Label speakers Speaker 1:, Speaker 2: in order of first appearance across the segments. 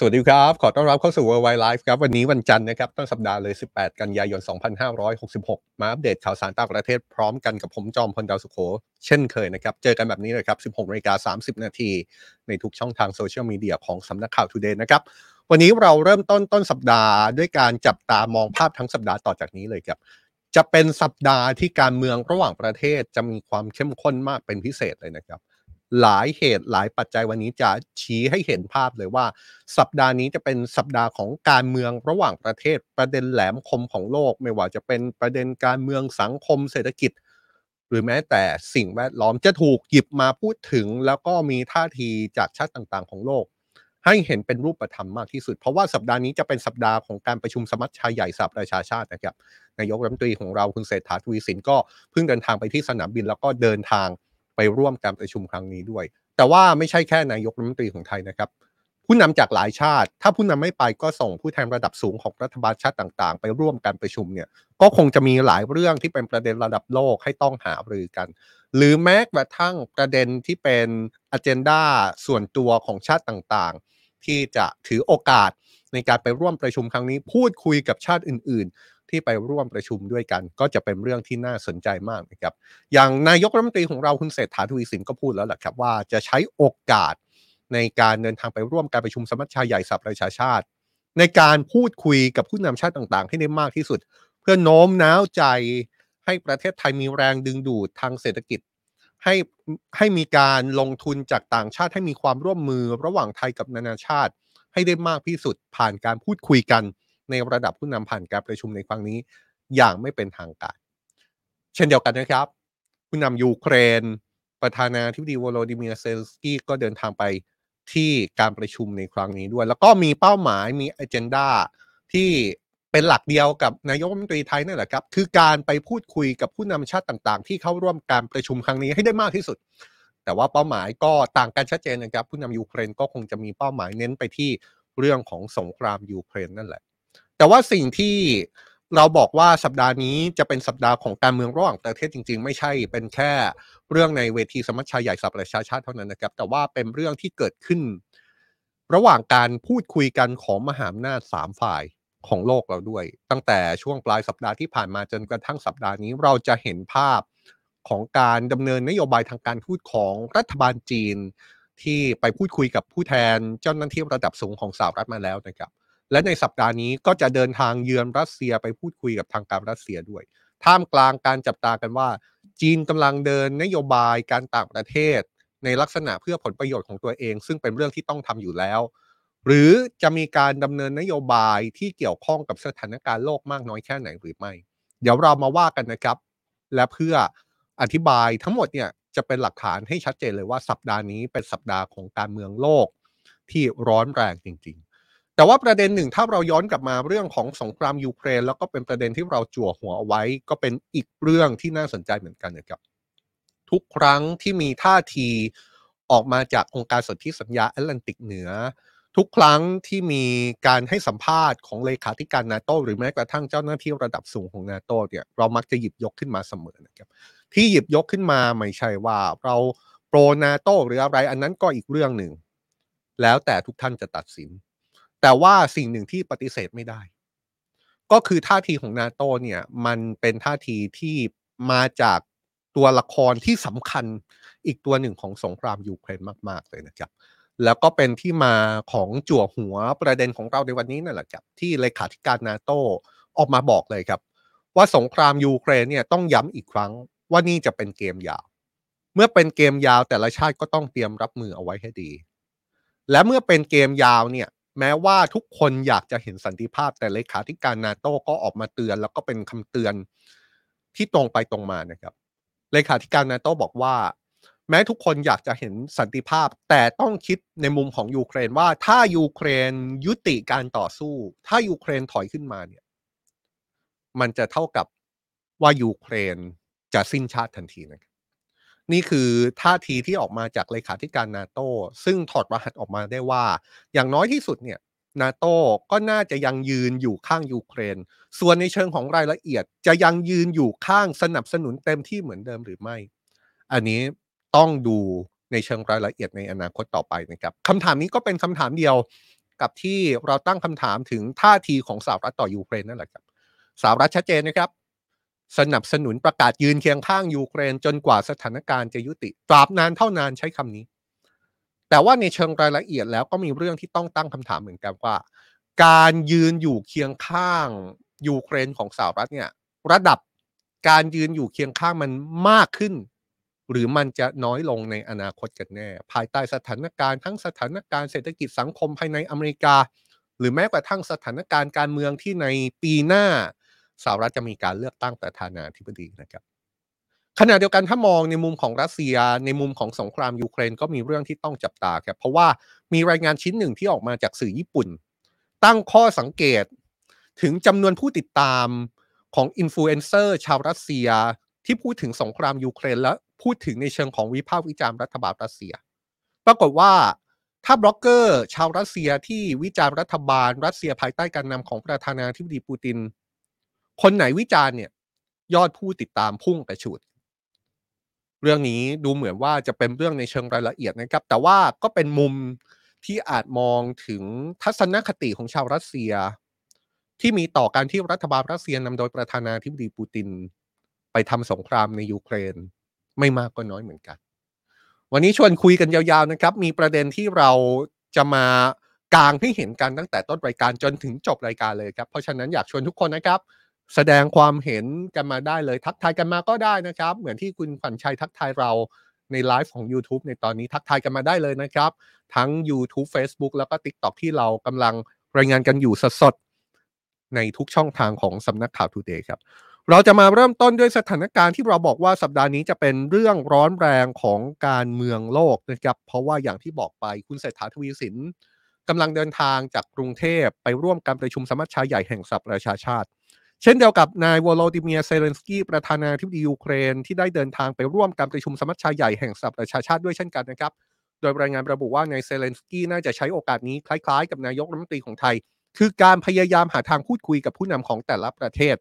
Speaker 1: สวัสดีครับ ขอต้อนรับเข้าสู่ Worldwide Life ครับ วันนี้วันจันทร์นะครับ ต้นสัปดาห์เลย 18 กันยายน 2566 มาอัปเดตข่าวสารต่างประเทศพร้อมกันกับผมจอมพลดาวสุโข เช่นเคยนะครับ เจอกันแบบนี้เลยครับ 16นาฬิกา30 นาทีในทุกช่องทางโซเชียลมีเดียของสำนักข่าว Today นะครับ วันนี้เราเริ่มต้นต้นสัปดาห์ด้วยการจับตามองภาพทั้งสัปดาห์ต่อจากนี้เลยครับจะเป็นสัปดาห์ที่การเมืองระหว่างประเทศจะมีความเข้มข้นมากเป็นพิเศษเลยนะครับ หลายเหตุหลายปัจจัยวันนี้จะชี้ให้เห็นภาพเลยว่า สัปดาห์นี้จะเป็นสัปดาห์ของการเมืองระหว่างประเทศประเด็นแหลมคมของโลก ไม่ว่าจะเป็นประเด็นการเมืองสังคมเศรษฐกิจ หรือแม้แต่สิ่งแวดล้อมจะถูกหยิบมาพูดถึง แล้วก็มีท่าทีจากชาติต่างๆ ของโลก ให้เห็นเป็นรูปธรรมมากที่สุด เพราะว่าสัปดาห์นี้จะเป็นสัปดาห์ของการประชุมสมัชชาใหญ่สหประชาชาตินะครับนายกรัฐมนตรีของเราคุณเศรษฐาทวีสินก็เพิ่งเดินทางไปที่สนามบินแล้วก็เดินทาง ไปร่วมการประชุมครั้งนี้ด้วย แต่ว่าไม่ใช่แค่นายกรัฐมนตรีของไทยนะครับผู้นำจากหลายชาติ ถ้าผู้นำไม่ไปก็ส่งผู้แทนระดับสูงของรัฐบาลชาติต่างๆ ไปร่วมการประชุมเนี่ยก็คงจะมีหลายเรื่องที่เป็นประเด็นระดับโลกให้ต้องหารือกัน หรือแม้กระทั่งประเด็นที่เป็นอ g e n d a ส่วนตัวของชาติต่างๆ ที่จะถือโอกาสในการไปร่วมประชุมครั้งนี้ พูดคุยกับชาติอื่นๆ ที่ไปร่วมประชุมด้วยกัน ก็จะเป็นเรื่องที่น่าสนใจมากนะครับอย่างนายกรัฐมนตรีของเราคุณเศรษฐาทวีสินก็พูดแล้วแหละครับว่าจะใช้โอกาสในการเดินทางไปร่วมการประชุมสมัชชาใหญ่สหประชาชาติ ในการพูดคุยกับผู้นำชาติต่างๆ ให้ได้มากที่สุด เพื่อโน้มน้าวใจให้ประเทศไทยมีแรงดึงดูดทางเศรษฐกิจให้ให้มีการลงทุนจากต่างชาติให้มีความร่วมมือระหว่างไทยกับนานาชาติ ให้ได้มากที่สุดผ่านการพูดคุยกัน ในระดับผู้นำผ่านการประชุมในครั้งนี้ อย่างไม่เป็นทางการ เช่นเดียวกันนะครับ ผู้นำยูเครน ประธานาธิบดีวโลดิเมียร์เซลสกี้ก็เดินทางไปที่การประชุมในครั้งนี้ด้วย แล้วก็มีเป้าหมายมีอ g e n d a ที่เป็นหลักเดียวกับนายกรัฐมนตรีไทยนั่นแหละครับ คือการไปพูดคุยกับผู้นำชาติต่างๆ ที่เข้าร่วมการประชุมครั้งนี้ให้ได้มากที่สุด แต่ว่าเป้าหมายก็ต่างกันชัดเจนนะครับ ผู้นำยูเครนก็คงจะมีเป้าหมายเน้นไปที่เรื่องของสงครามยูเครนนั่นแหละ แต่ว่าสิ่งที่เราบอกว่าสัปดาห์นี้จะเป็นสัปดาห์ของการเมืองระหว่างประเทศจริง ๆ ไม่ใช่เป็นแค่เรื่องในเวทีสมัชชาใหญ่สหประชาชาติเท่านั้นนะครับ แต่ว่าเป็นเรื่องที่เกิดขึ้น ระหว่างการพูดคุยกันของมหาอำนาจสามฝ่ายของโลกเราด้วย ตั้งแต่ช่วงปลายสัปดาห์ที่ผ่านมาจนกระทั่งสัปดาห์นี้เราจะเห็นภาพของการดำเนินนโยบายทางการทูตของรัฐบาลจีน ที่ไปพูดคุยกับผู้แทนเจ้าหน้าที่ระดับสูงของสหรัฐมาแล้วนะครับ และในสัปดาห์นี้ก็จะเดินทางเยือนรัสเซียไปพูดคุยกับทางการรัสเซียด้วย ท่ามกลางการจับตากันว่า จีนกำลังเดินนโยบายการต่างประเทศ ในลักษณะเพื่อผลประโยชน์ของตัวเอง ซึ่งเป็นเรื่องที่ต้องทำอยู่แล้ว หรือจะมีการดำเนินนโยบายที่เกี่ยวข้องกับสถานการณ์โลกมากน้อยแค่ไหนหรือไม่ เดี๋ยวเรามาว่ากันนะครับ และเพื่ออธิบายทั้งหมดเนี่ยจะเป็นหลักฐานให้ชัดเจนเลยว่าสัปดาห์นี้เป็นสัปดาห์ของการเมืองโลกที่ร้อนแรงจริงๆ แต่ว่าประเด็นหนึ่งถ้าเราย้อนกลับมาเรื่องของสงครามยูเครน แล้วก็เป็นประเด็นที่เราจั่วหัวเอาไว้ ก็เป็นอีกเรื่องที่น่าสนใจเหมือนกันนะครับทุกครั้งที่มีท่าทีออกมาจากองค์การสนธิสัญญาแอตแลนติกเหนือ ทุกครั้งที่มีการให้สัมภาษณ์ของเลขาธิการนาโตหรือแม้กระทั่งเจ้าหน้าที่ระดับสูงของนาโตเนี่ยเรามักจะหยิบยกขึ้นมาเสมอนะครับที่หยิบยกขึ้นมาไม่ใช่ว่าเราโปรนาโตหรืออะไรอันนั้นก็อีกเรื่องหนึ่ง แล้วแต่ทุกท่านจะตัดสิน แต่ว่าสิ่งหนึ่งที่ปฏิเสธไม่ได้ ก็คือท่าทีของนาโตเนี่ยมันเป็นท่าทีที่มาจากตัวละครที่สำคัญอีกตัวหนึ่งของสงครามยูเครนมาก ๆ เลยนะครับ แล้วก็เป็นที่มาของจั่วหัวประเด็นของเราในวันนี้นั่นแหละครับ ที่เลขาธิการนาโตออกมาบอกเลยครับ ว่าสงครามยูเครนเนี่ยต้องย้ำอีกครั้งว่านี่จะเป็นเกมยาว เมื่อเป็นเกมยาวแต่ละชาติก็ต้องเตรียมรับมือเอาไว้ให้ดี และเมื่อเป็นเกมยาวเนี่ย แม้ว่าทุกคนอยากจะเห็นสันติภาพแต่เลขาธิการนาโต้ก็ออกมาเตือน แล้วก็เป็นคำเตือนที่ตรงไปตรงมานะครับ เลขาธิการนาโต้บอกว่า แม้ทุกคนอยากจะเห็นสันติภาพ แต่ต้องคิดในมุมของยูเครนว่าถ้ายูเครนยุติการต่อสู้ ถ้ายูเครนถอยขึ้นมาเนี่ย มันจะเท่ากับว่ายูเครนจะสิ้นชาติทันทีนะครับ นี่คือท่าทีที่ออกมาจากเลขาธิการนาโตซึ่งถอดรหัสออกมาได้ว่า อย่างน้อยที่สุดเนี่ยนาโตก็น่าจะยังยืนอยู่ข้างยูเครน ส่วนในเชิงของรายละเอียดจะยังยืนอยู่ข้างสนับสนุนเต็มที่เหมือนเดิมหรือไม่ อันนี้ต้องดูในเชิงรายละเอียดในอนาคตต่อไปนะครับคำถามนี้ก็เป็นคำถามเดียวกับที่เราตั้งคำถามถึงท่าทีของสหรัฐต่อยูเครนนั่นแหละครับสหรัฐชัดเจนนะครับ สนับสนุนประกาศยืนเคียงข้างยูเครนจนกว่าสถานการณ์จะยุติตราบนานเท่านานใช้คำนี้ แต่ว่าในเชิงรายละเอียดแล้วก็มีเรื่องที่ต้องตั้งคำถามเหมือนกันว่า การยืนอยู่เคียงข้างยูเครนของสหรัฐเนี่ย ระดับการยืนอยู่เคียงข้างมันมากขึ้น หรือมันจะน้อยลงในอนาคตกันแน่ ภายใต้สถานการณ์ทั้งสถานการณ์เศรษฐกิจสังคมภายในอเมริกา หรือแม้กระทั่งสถานการณ์การเมืองที่ในปีหน้า สหรัฐจะมีการเลือกตั้งประธานาธิบดีนะครับ ขณะเดียวกันถ้ามองในมุมของรัสเซีย ในมุมของสงครามยูเครนก็มีเรื่องที่ต้องจับตาครับเพราะว่ามีรายงานชิ้นหนึ่งที่ออกมาจากสื่อญี่ปุ่น ตั้งข้อสังเกตถึงจำนวนผู้ติดตามของอินฟลูเอนเซอร์ชาวรัสเซียที่พูดถึงสงครามยูเครนและพูดถึงในเชิงของวิพากษ์วิจารณ์รัฐบาลรัสเซีย ปรากฏว่าถ้าบล็อกเกอร์ ชาวรัสเซียที่วิจารณ์รัฐบาลรัสเซียภายใต้การนำของประธานาธิบดีปูติน คนไหนวิจารณ์เนี่ย ยอดผู้ติดตามพุ่งกระฉูด เรื่องนี้ดูเหมือนว่าจะเป็นเรื่องในเชิงรายละเอียดนะครับ แต่ว่าก็เป็นมุมที่อาจมองถึงทัศนคติของชาวรัสเซีย ที่มีต่อการที่รัฐบาลรัสเซียนำโดยประธานาธิบดีปูติน ไปทำสงครามในยูเครน ไม่มากก็น้อยเหมือนกัน วันนี้ชวนคุยกันยาวๆนะครับ มีประเด็นที่เราจะมากางให้เห็นกันตั้งแต่ต้นรายการจนถึงจบรายการเลยครับ เพราะฉะนั้นอยากชวนทุกคนนะครับ แสดงความเห็นกันมาได้เลยทักทายกันมาก็ได้นะครับ เหมือนที่คุณขวัญชัยทักทายเราในไลฟ์ของ YouTube ในตอนนี้ทักทายกันมาได้เลยนะครับ ทั้ง YouTube Facebook แล้วก็ TikTok ที่เรากำลังรายงานกันอยู่สดในทุกช่องทางของสำนักข่าวทูเดย์ครับ เราจะมาเริ่มต้นด้วยสถานการณ์ที่เราบอกว่าสัปดาห์นี้จะเป็นเรื่องร้อนแรงของการเมืองโลกนะครับ เพราะว่าอย่างที่บอกไปคุณเศรษฐาทวีสินกำลังเดินทางจากกรุงเทพไปร่วมการประชุมสมัชชาใหญ่แห่งสหประชาชาติ เช่นเดียวกับนายวโลดิเมียเซเลนสกี้ประธานาธิบดียูเครน ที่ได้เดินทางไปร่วมการประชุมสมัชชาใหญ่แห่งสหประชาชาติด้วยเช่นกันนะครับ โดยรายงานระบุว่านายเซเลนสกี้น่าจะใช้โอกาสนี้คล้ายๆ กับนายกรัฐมนตรีของไทย คือการพยายามหาทางพูดคุยกับผู้นำของแต่ละประเทศ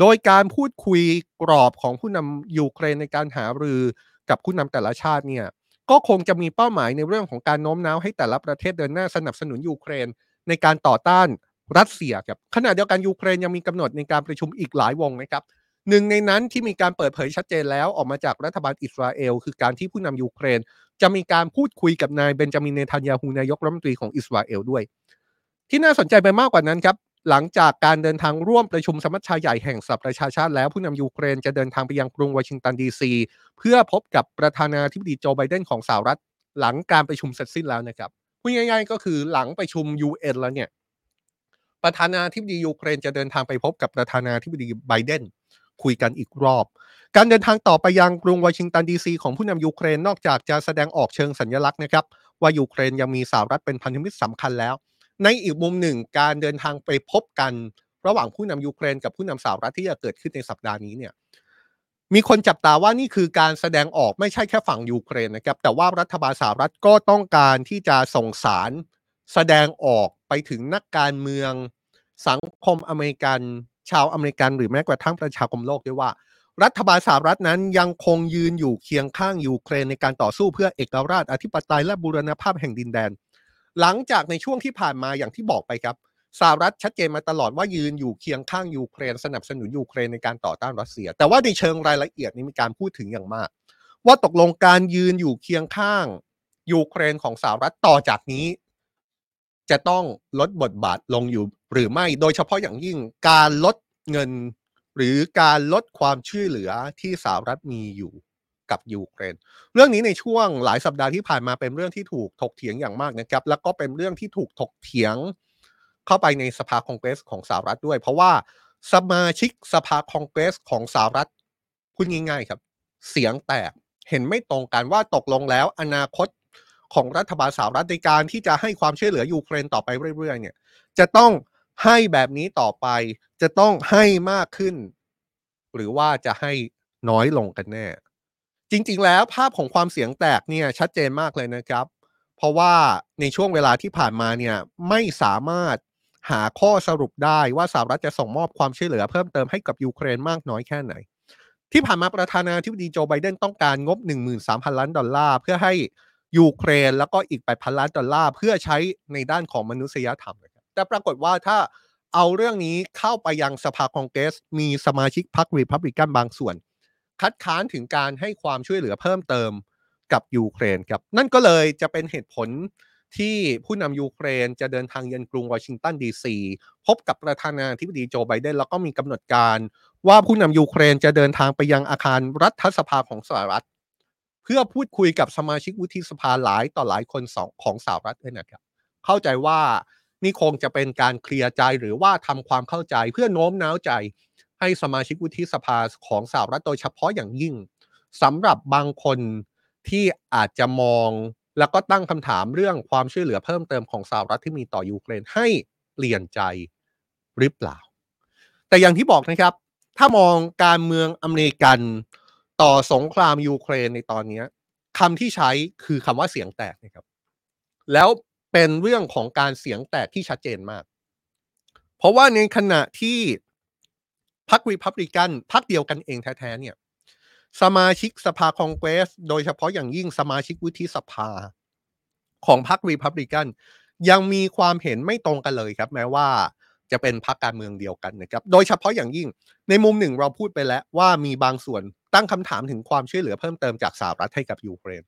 Speaker 1: โดยการพูดคุยกรอบของผู้นำยูเครนในการหารือกับผู้นำแต่ละชาติเนี่ยก็คงจะมีเป้าหมายในเรื่องของการโน้มน้าวให้แต่ละประเทศเดินหน้าสนับสนุนยูเครนในการต่อต้าน รัสเซียครับขณะเดียวกันยูเครนยังมีกำหนดในการประชุมอีกหลายวงนะครับหนึ่งในนั้นที่มีการเปิดเผยชัดเจนแล้วออกมาจากรัฐบาลอิสราเอล คือการที่ผู้นำยูเครน จะมีการพูดคุยกับนายเบนจามินเนทันยาฮูนายกรัฐมนตรีของอิสราเอลด้วย ที่น่าสนใจไปมากกว่านั้นครับหลังจากการเดินทางร่วมประชุมสมัชชาใหญ่แห่งสหประชาชาติแล้วผู้นำยูเครนจะเดินทางไปยังกรุงวอชิงตันดีซีเพื่อพบกับประธานาธิบดีโจไบเดนของสหรัฐ หลังการประชุมเสร็จสิ้นแล้วนะครับพูดง่ายๆก็คือหลังประชุม UN แล้วเนี่ย ประธานาธิบดียูเครนจะเดินทางไปพบกับประธานาธิบดีไบเดนคุยกันอีกรอบ การเดินทางต่อไปยังกรุงวอชิงตันดีซีของผู้นำยูเครนนอกจากจะแสดงออกเชิงสัญลักษณ์นะครับ ว่ายูเครนยังมีสหรัฐเป็นพันธมิตรสำคัญแล้ว ในอีกมุมหนึ่งการเดินทางไปพบกันระหว่างผู้นำยูเครนกับผู้นำสหรัฐที่จะเกิดขึ้นในสัปดาห์นี้เนี่ยมีคนจับตาว่านี่คือการแสดงออกไม่ใช่แค่ฝั่งยูเครนนะครับ แต่ว่ารัฐบาลสหรัฐก็ต้องการที่จะส่งสารแสดงออกไปถึงนักการเมือง สังคมอเมริกันชาวอเมริกันหรือแม้กระทั่งประชาคมโลกด้วยว่า รัฐบาลสหรัฐนั้นยังคงยืนอยู่เคียงข้างยูเครนในการต่อสู้เพื่อเอกราชอธิปไตยและบูรณภาพแห่งดินแดน หลังจากในช่วงที่ผ่านมาอย่างที่บอกไปครับสหรัฐชัดเจนมาตลอดว่ายืนอยู่เคียงข้างยูเครนสนับสนุนยูเครนในการต่อต้านรัสเซีย แต่ว่าในเชิงรายละเอียดนี้มีการพูดถึงอย่างมาก ว่าตกลงการยืนอยู่เคียงข้างยูเครนของสหรัฐต่อจากนี้ จะต้องลดบทบาทลงอยู่ หรือไม่โดยเฉพาะอย่างยิ่งการลดเงิน หรือการลดความช่วยเหลือที่สหรัฐมีอยู่กับยูเครน เรื่องนี้ในช่วงหลายสัปดาห์ที่ผ่านมาเป็นเรื่องที่ถูกถกเถียงอย่างมากนะครับ แล้วก็เป็นเรื่องที่ถูกถกเถียงเข้าไปในสภาคองเกรสของสหรัฐด้วย เพราะว่าสมาชิกสภาคองเกรสของสหรัฐพูดง่ายๆครับ เสียงแตกเห็นไม่ตรงกันว่าตกลงแล้วอนาคตของรัฐบาลสหรัฐในการที่จะให้ความช่วยเหลือยูเครนต่อไปเรื่อยๆเนี่ยจะต้อง ให้แบบนี้ต่อไปจะต้องให้มากขึ้น หรือว่าจะให้น้อยลงกันแน่ จริง ๆ แล้วภาพของความเสียงแตกเนี่ยชัดเจนมากเลยนะครับ เพราะว่าในช่วงเวลาที่ผ่านมาเนี่ยไม่สามารถหาข้อสรุปได้ว่าสหรัฐจะส่งมอบความช่วยเหลือเพิ่มเติมให้กับยูเครนมากน้อยแค่ไหน ที่ผ่านมาประธานาธิบดีโจไบเดนต้องการงบ 13,000 ล้านดอลลาร์เพื่อให้ยูเครนแล้วก็อีก 8,000 ล้านดอลลาร์เพื่อใช้ในด้านของมนุษยธรรมนะ แต่ปรากฏว่าถ้าเอาเรื่องนี้เข้าไปยังสภาคองเกรส มีสมาชิกพรรครีพับลิกันบางส่วน คัดค้านถึงการให้ความช่วยเหลือเพิ่มเติมกับยูเครนครับ นั่นก็เลยจะเป็นเหตุผลที่ผู้นำยูเครนจะเดินทางเยือนกรุงวอชิงตันดีซีพบกับประธานาธิบดีโจไบเดนแล้วก็มีกำหนดการว่าผู้นำยูเครนจะเดินทางไปยังอาคารรัฐสภาของสหรัฐ เพื่อพูดคุยกับสมาชิกวุฒิสภาหลายต่อหลายคนสองของสหรัฐด้วยนะครับ เข้าใจว่า นี่คงจะเป็นการเคลียร์ใจหรือว่าทำความเข้าใจเพื่อโน้มน้าวใจ ให้สมาชิกวุฒิสภาของสหรัฐโดยเฉพาะอย่างยิ่งสำหรับบางคนที่อาจจะมองแล้วก็ตั้งคำถามเรื่องความช่วยเหลือเพิ่มเติมของสหรัฐที่มีต่อยูเครนให้เปลี่ยนใจหรือเปล่า แต่อย่างที่บอกนะครับ ถ้ามองการเมืองอเมริกันต่อสงครามยูเครนในตอนนี้คำที่ใช้คือคำว่าเสียงแตกนะครับ แล้ว เป็นเรื่องของการเสียงแตกที่ชัดเจนมาก เพราะว่าในขณะที่พรรครีพับลิกันพรรคเดียวกันเองแท้ๆเนี่ย สมาชิกสภาคองเกรส โดยเฉพาะอย่างยิ่งสมาชิกวุฒิสภา ของพรรครีพับลิกันยังมีความเห็นไม่ตรงกันเลยครับ แม้ว่าจะเป็นพรรคการเมืองเดียวกันนะครับ โดยเฉพาะอย่างยิ่ง ในมุมหนึ่งเราพูดไปแล้วว่ามีบางส่วนตั้งคำถามถึงความช่วยเหลือเพิ่มเติมจากสหรัฐให้กับยูเครน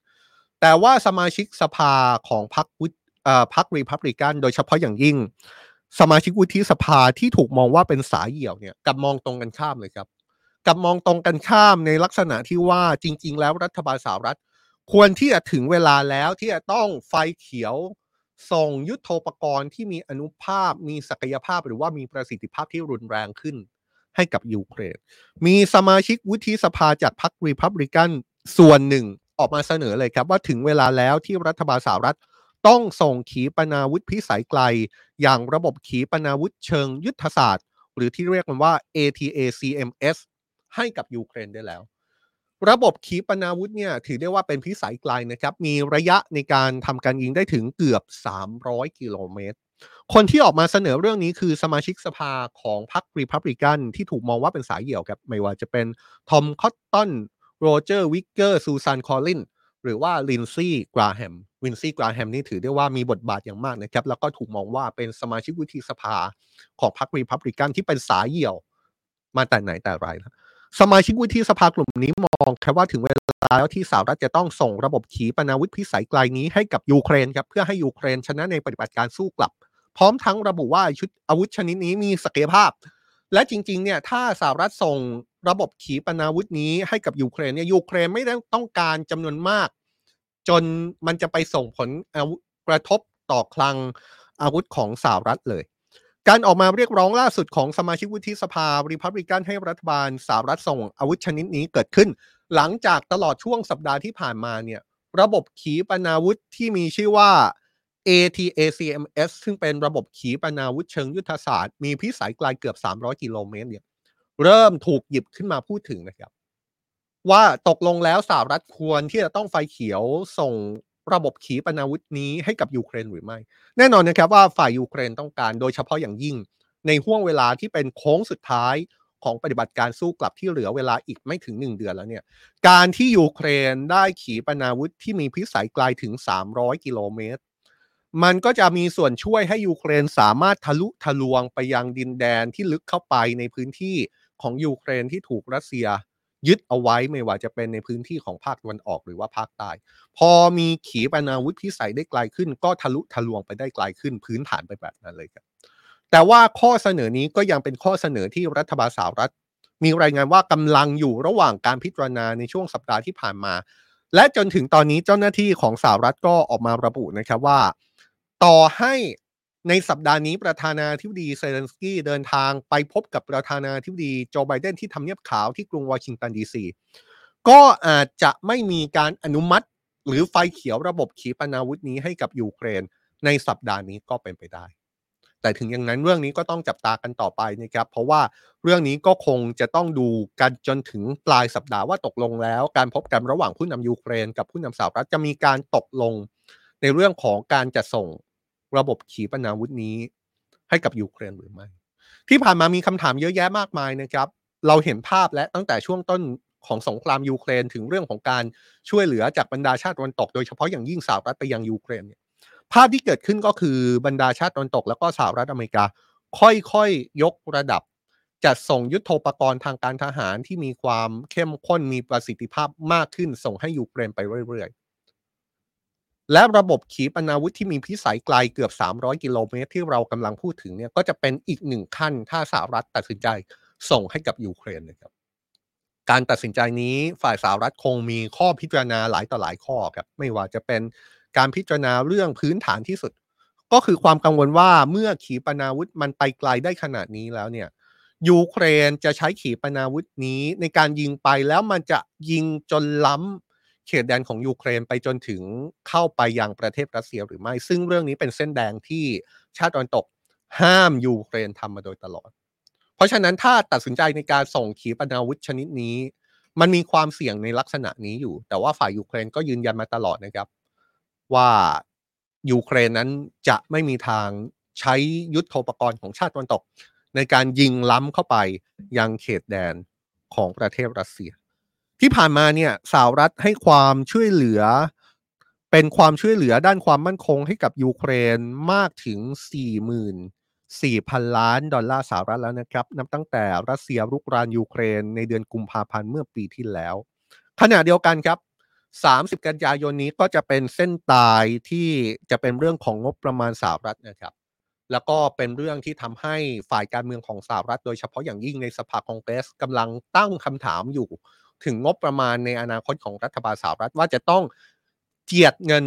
Speaker 1: แต่ว่าสมาชิกสภาของพรรควุฒ พรรครีพับลิกันโดยเฉพาะอย่างยิ่ง สมาชิกวุฒิสภาที่ถูกมองว่าเป็นสายเหี่ยวเนี่ยกับมองตรงกันข้ามเลยครับกับมองตรงกันข้ามในลักษณะที่ว่าจริง ๆ แล้วรัฐบาลสหรัฐ ควรที่จะถึงเวลาแล้วที่จะต้องไฟเขียวส่งยุทโธปกรณ์ที่มีอนุภาพมีศักยภาพหรือว่ามีประสิทธิภาพที่รุนแรงขึ้นให้กับยูเครน มีสมาชิกวุฒิสภาจากพรรครีพับลิกันส่วนหนึ่งออกมาเสนอเลยครับว่าถึงเวลาแล้วที่รัฐบาลสหรัฐ ต้องส่งขีปนาวุธพิสัยไกล อย่างระบบขีปนาวุธเชิงยุทธศาสตร์ หรือที่เรียกกันว่า ATACMS ให้กับยูเครนได้แล้ว ระบบขีปนาวุธเนี่ยถือได้ว่าเป็นพิสัยไกลนะครับ มีระยะในการทำการยิงได้ถึงเกือบ 300 กิโลเมตร คนที่ออกมาเสนอเรื่องนี้คือสมาชิกสภาของพรรครีพับลิกันที่ถูกมองว่าเป็นสายเหี่ยวครับไม่ว่าจะเป็นทอมคอตตันโรเจอร์วิกเกอร์ซูซานคอลลินหรือว่าลินซี่กราแฮม ลินซี่กราแฮมนี่ถือได้ว่ามีบทบาทอย่างมากนะครับ แล้วก็ถูกมองว่าเป็นสมาชิกวุฒิสภาของพรรครีพับลิกันที่เป็นสายเหี่ยว มาแต่ไหนแต่ไรแล้วสมาชิกวุฒิสภากลุ่มนี้มองแค่ว่าถึงเวลาแล้วที่สหรัฐจะต้องส่งระบบขีปนาวุธพิสัยไกลนี้ให้กับยูเครนครับเพื่อให้ยูเครนชนะในปฏิบัติการสู้กลับ พร้อมทั้งระบุว่าชุดอาวุธชนิดนี้มีศักยภาพ และจริงๆเนี่ยถ้าสหรัฐส่งระบบขีปนาวุธนี้ให้กับยูเครนเนี่ยยูเครนไม่ได้ต้องการจำนวนมาก จนมันจะไปส่งผลกระทบต่อคลังอาวุธของสหรัฐเลย การออกมาเรียกร้องล่าสุดของสมาชิกวุฒิสภาริพับลิกันให้รัฐบาลสหรัฐส่งอาวุธชนิดนี้เกิดขึ้น หลังจากตลอดช่วงสัปดาห์ที่ผ่านมาเนี่ยระบบขีปนาวุธที่มีชื่อว่า ATACMS ซึ่งเป็นระบบขีปนาวุธเชิงยุทธศาสตร์ มีพิสัยไกลเกือบ 300 กิโลเมตรเนี่ยเริ่มถูกหยิบขึ้นมาพูดถึงนะครับ ว่าตกลงแล้วสหรัฐควรที่จะต้องไฟเขียวส่งระบบขีปนาวุธนี้ให้กับยูเครนหรือไม่ แน่นอนนะครับว่าฝ่ายยูเครนต้องการโดยเฉพาะอย่างยิ่ง ในห้วงเวลาที่เป็นโค้งสุดท้ายของปฏิบัติการสู้กลับที่เหลือเวลาอีกไม่ถึง 1 เดือนแล้วเนี่ย การที่ยูเครนได้ขีปนาวุธที่มีพิสัยไกลถึง 300 กิโลเมตร มันก็จะมีส่วนช่วยให้ยูเครนสามารถทะลุทะลวงไปยังดินแดนที่ลึกเข้าไปในพื้นที่ของยูเครนที่ถูกรัสเซีย ยึดเอาไว้ไม่ว่าจะเป็นในพื้นที่ของภาคตะวันออกหรือว่าภาคใต้พอมีขีปนาวุธพิสัยได้ไกลขึ้น ก็ทะลุทะลวงไปได้ไกลขึ้นพื้นฐานไปแบบนั้นเลยครับ แต่ว่าข้อเสนอนี้ก็ยังเป็นข้อเสนอที่รัฐบาลสหรัฐ มีรายงานว่ากำลังอยู่ระหว่างการพิจารณาในช่วงสัปดาห์ที่ผ่านมา และจนถึงตอนนี้เจ้าหน้าที่ของสหรัฐก็ออกมาระบุนะครับว่า ต่อให้ ในสัปดาห์นี้ประธานาธิบดีเซเลนสกี้เดินทางไปพบกับประธานาธิบดีโจไบเดนที่ทำเนียบขาวที่กรุงวอชิงตันดีซีก็อาจจะไม่มีการอนุมัติ หรือไฟเขียวระบบขีปนาวุธนี้ให้กับยูเครน ในสัปดาห์นี้ก็เป็นไปได้ แต่ถึงอย่างนั้นเรื่องนี้ก็ต้องจับตากันต่อไปนะครับ เพราะว่าเรื่องนี้ก็คงจะต้องดูกันจนถึงปลายสัปดาห์ว่าตกลงแล้ว การพบกันระหว่างผู้นำยูเครน กับผู้นำสหรัฐจะมีการตกลงในเรื่องของการจะส่ง ระบบขีปนาวุธนี้ ให้กับยูเครนหรือไม่ ที่ผ่านมามีคำถามเยอะแยะมากมายนะครับ เราเห็นภาพและตั้งแต่ช่วงต้นของสงครามยูเครนถึงเรื่องของการช่วยเหลือจากบรรดาชาติตะวันตกโดยเฉพาะอย่างยิ่งสหรัฐไปยังยูเครนเนี่ยภาพที่เกิดขึ้นก็คือบรรดาชาติตะวันตก แล้วก็สหรัฐอเมริกา ค่อยๆยกระดับ จัดส่งยุทโธปกรณ์ทางการทหารที่มีความเข้มข้นมีประสิทธิภาพมากขึ้นส่งให้ยูเครนไปเรื่อยๆ และระบบขีปนาวุธที่มีพิสัยไกลเกือบ 300 กิโลเมตรที่เรากำลังพูดถึงเนี่ยก็จะเป็นอีกหนึ่งขั้นถ้าสหรัฐตัดสินใจส่งให้กับยูเครนนะครับ การตัดสินใจนี้ฝ่ายสหรัฐคงมีข้อพิจารณาหลายต่อหลายข้อครับไม่ว่าจะเป็นการพิจารณาเรื่องพื้นฐานที่สุด ก็คือความกังวลว่าเมื่อขีปนาวุธมันไปไกลได้ขนาดนี้แล้วเนี่ยยูเครนจะใช้ขีปนาวุธนี้ในการยิงไปแล้วมันจะยิงจนล้ำ เขตแดนของยูเครนไปจนถึงเข้าไปยังประเทศรัสเซียหรือไม่ ซึ่งเรื่องนี้เป็นเส้นแดงที่ชาติตะวันตกห้ามยูเครนทำมาโดยตลอด เพราะฉะนั้นถ้าตัดสินใจในการส่งขีปนาวุธชนิดนี้ มันมีความเสี่ยงในลักษณะนี้อยู่ แต่ว่าฝ่ายยูเครนก็ยืนยันมาตลอดนะครับ ว่ายูเครนนั้นจะไม่มีทางใช้ยุทโธปกรณ์ของชาติตะวันตก ในการยิงล้ำเข้าไปยังเขตแดนของประเทศรัสเซีย ที่ผ่านมาเนี่ยสหรัฐให้ความช่วยเหลือ เป็นความช่วยเหลือด้านความมั่นคงให้กับยูเครนมากถึง 44,000 ล้านดอลลาร์สหรัฐแล้วนะครับ นับตั้งแต่รัสเซียรุกรานยูเครนในเดือนกุมภาพันธ์เมื่อปีที่แล้ว ขณะเดียวกันครับ 30 กันยายนนี้ก็จะเป็นเส้นตายที่จะเป็นเรื่องของงบประมาณสหรัฐนะครับแล้วก็เป็นเรื่องที่ทำให้ฝ่ายการเมืองของสหรัฐ โดยเฉพาะอย่างยิ่งในสภาคองเกรสกำลังตั้งคำถามอยู่ ถึงงบประมาณในอนาคตของรัฐบาลสหรัฐว่าจะต้องเจียดเงิน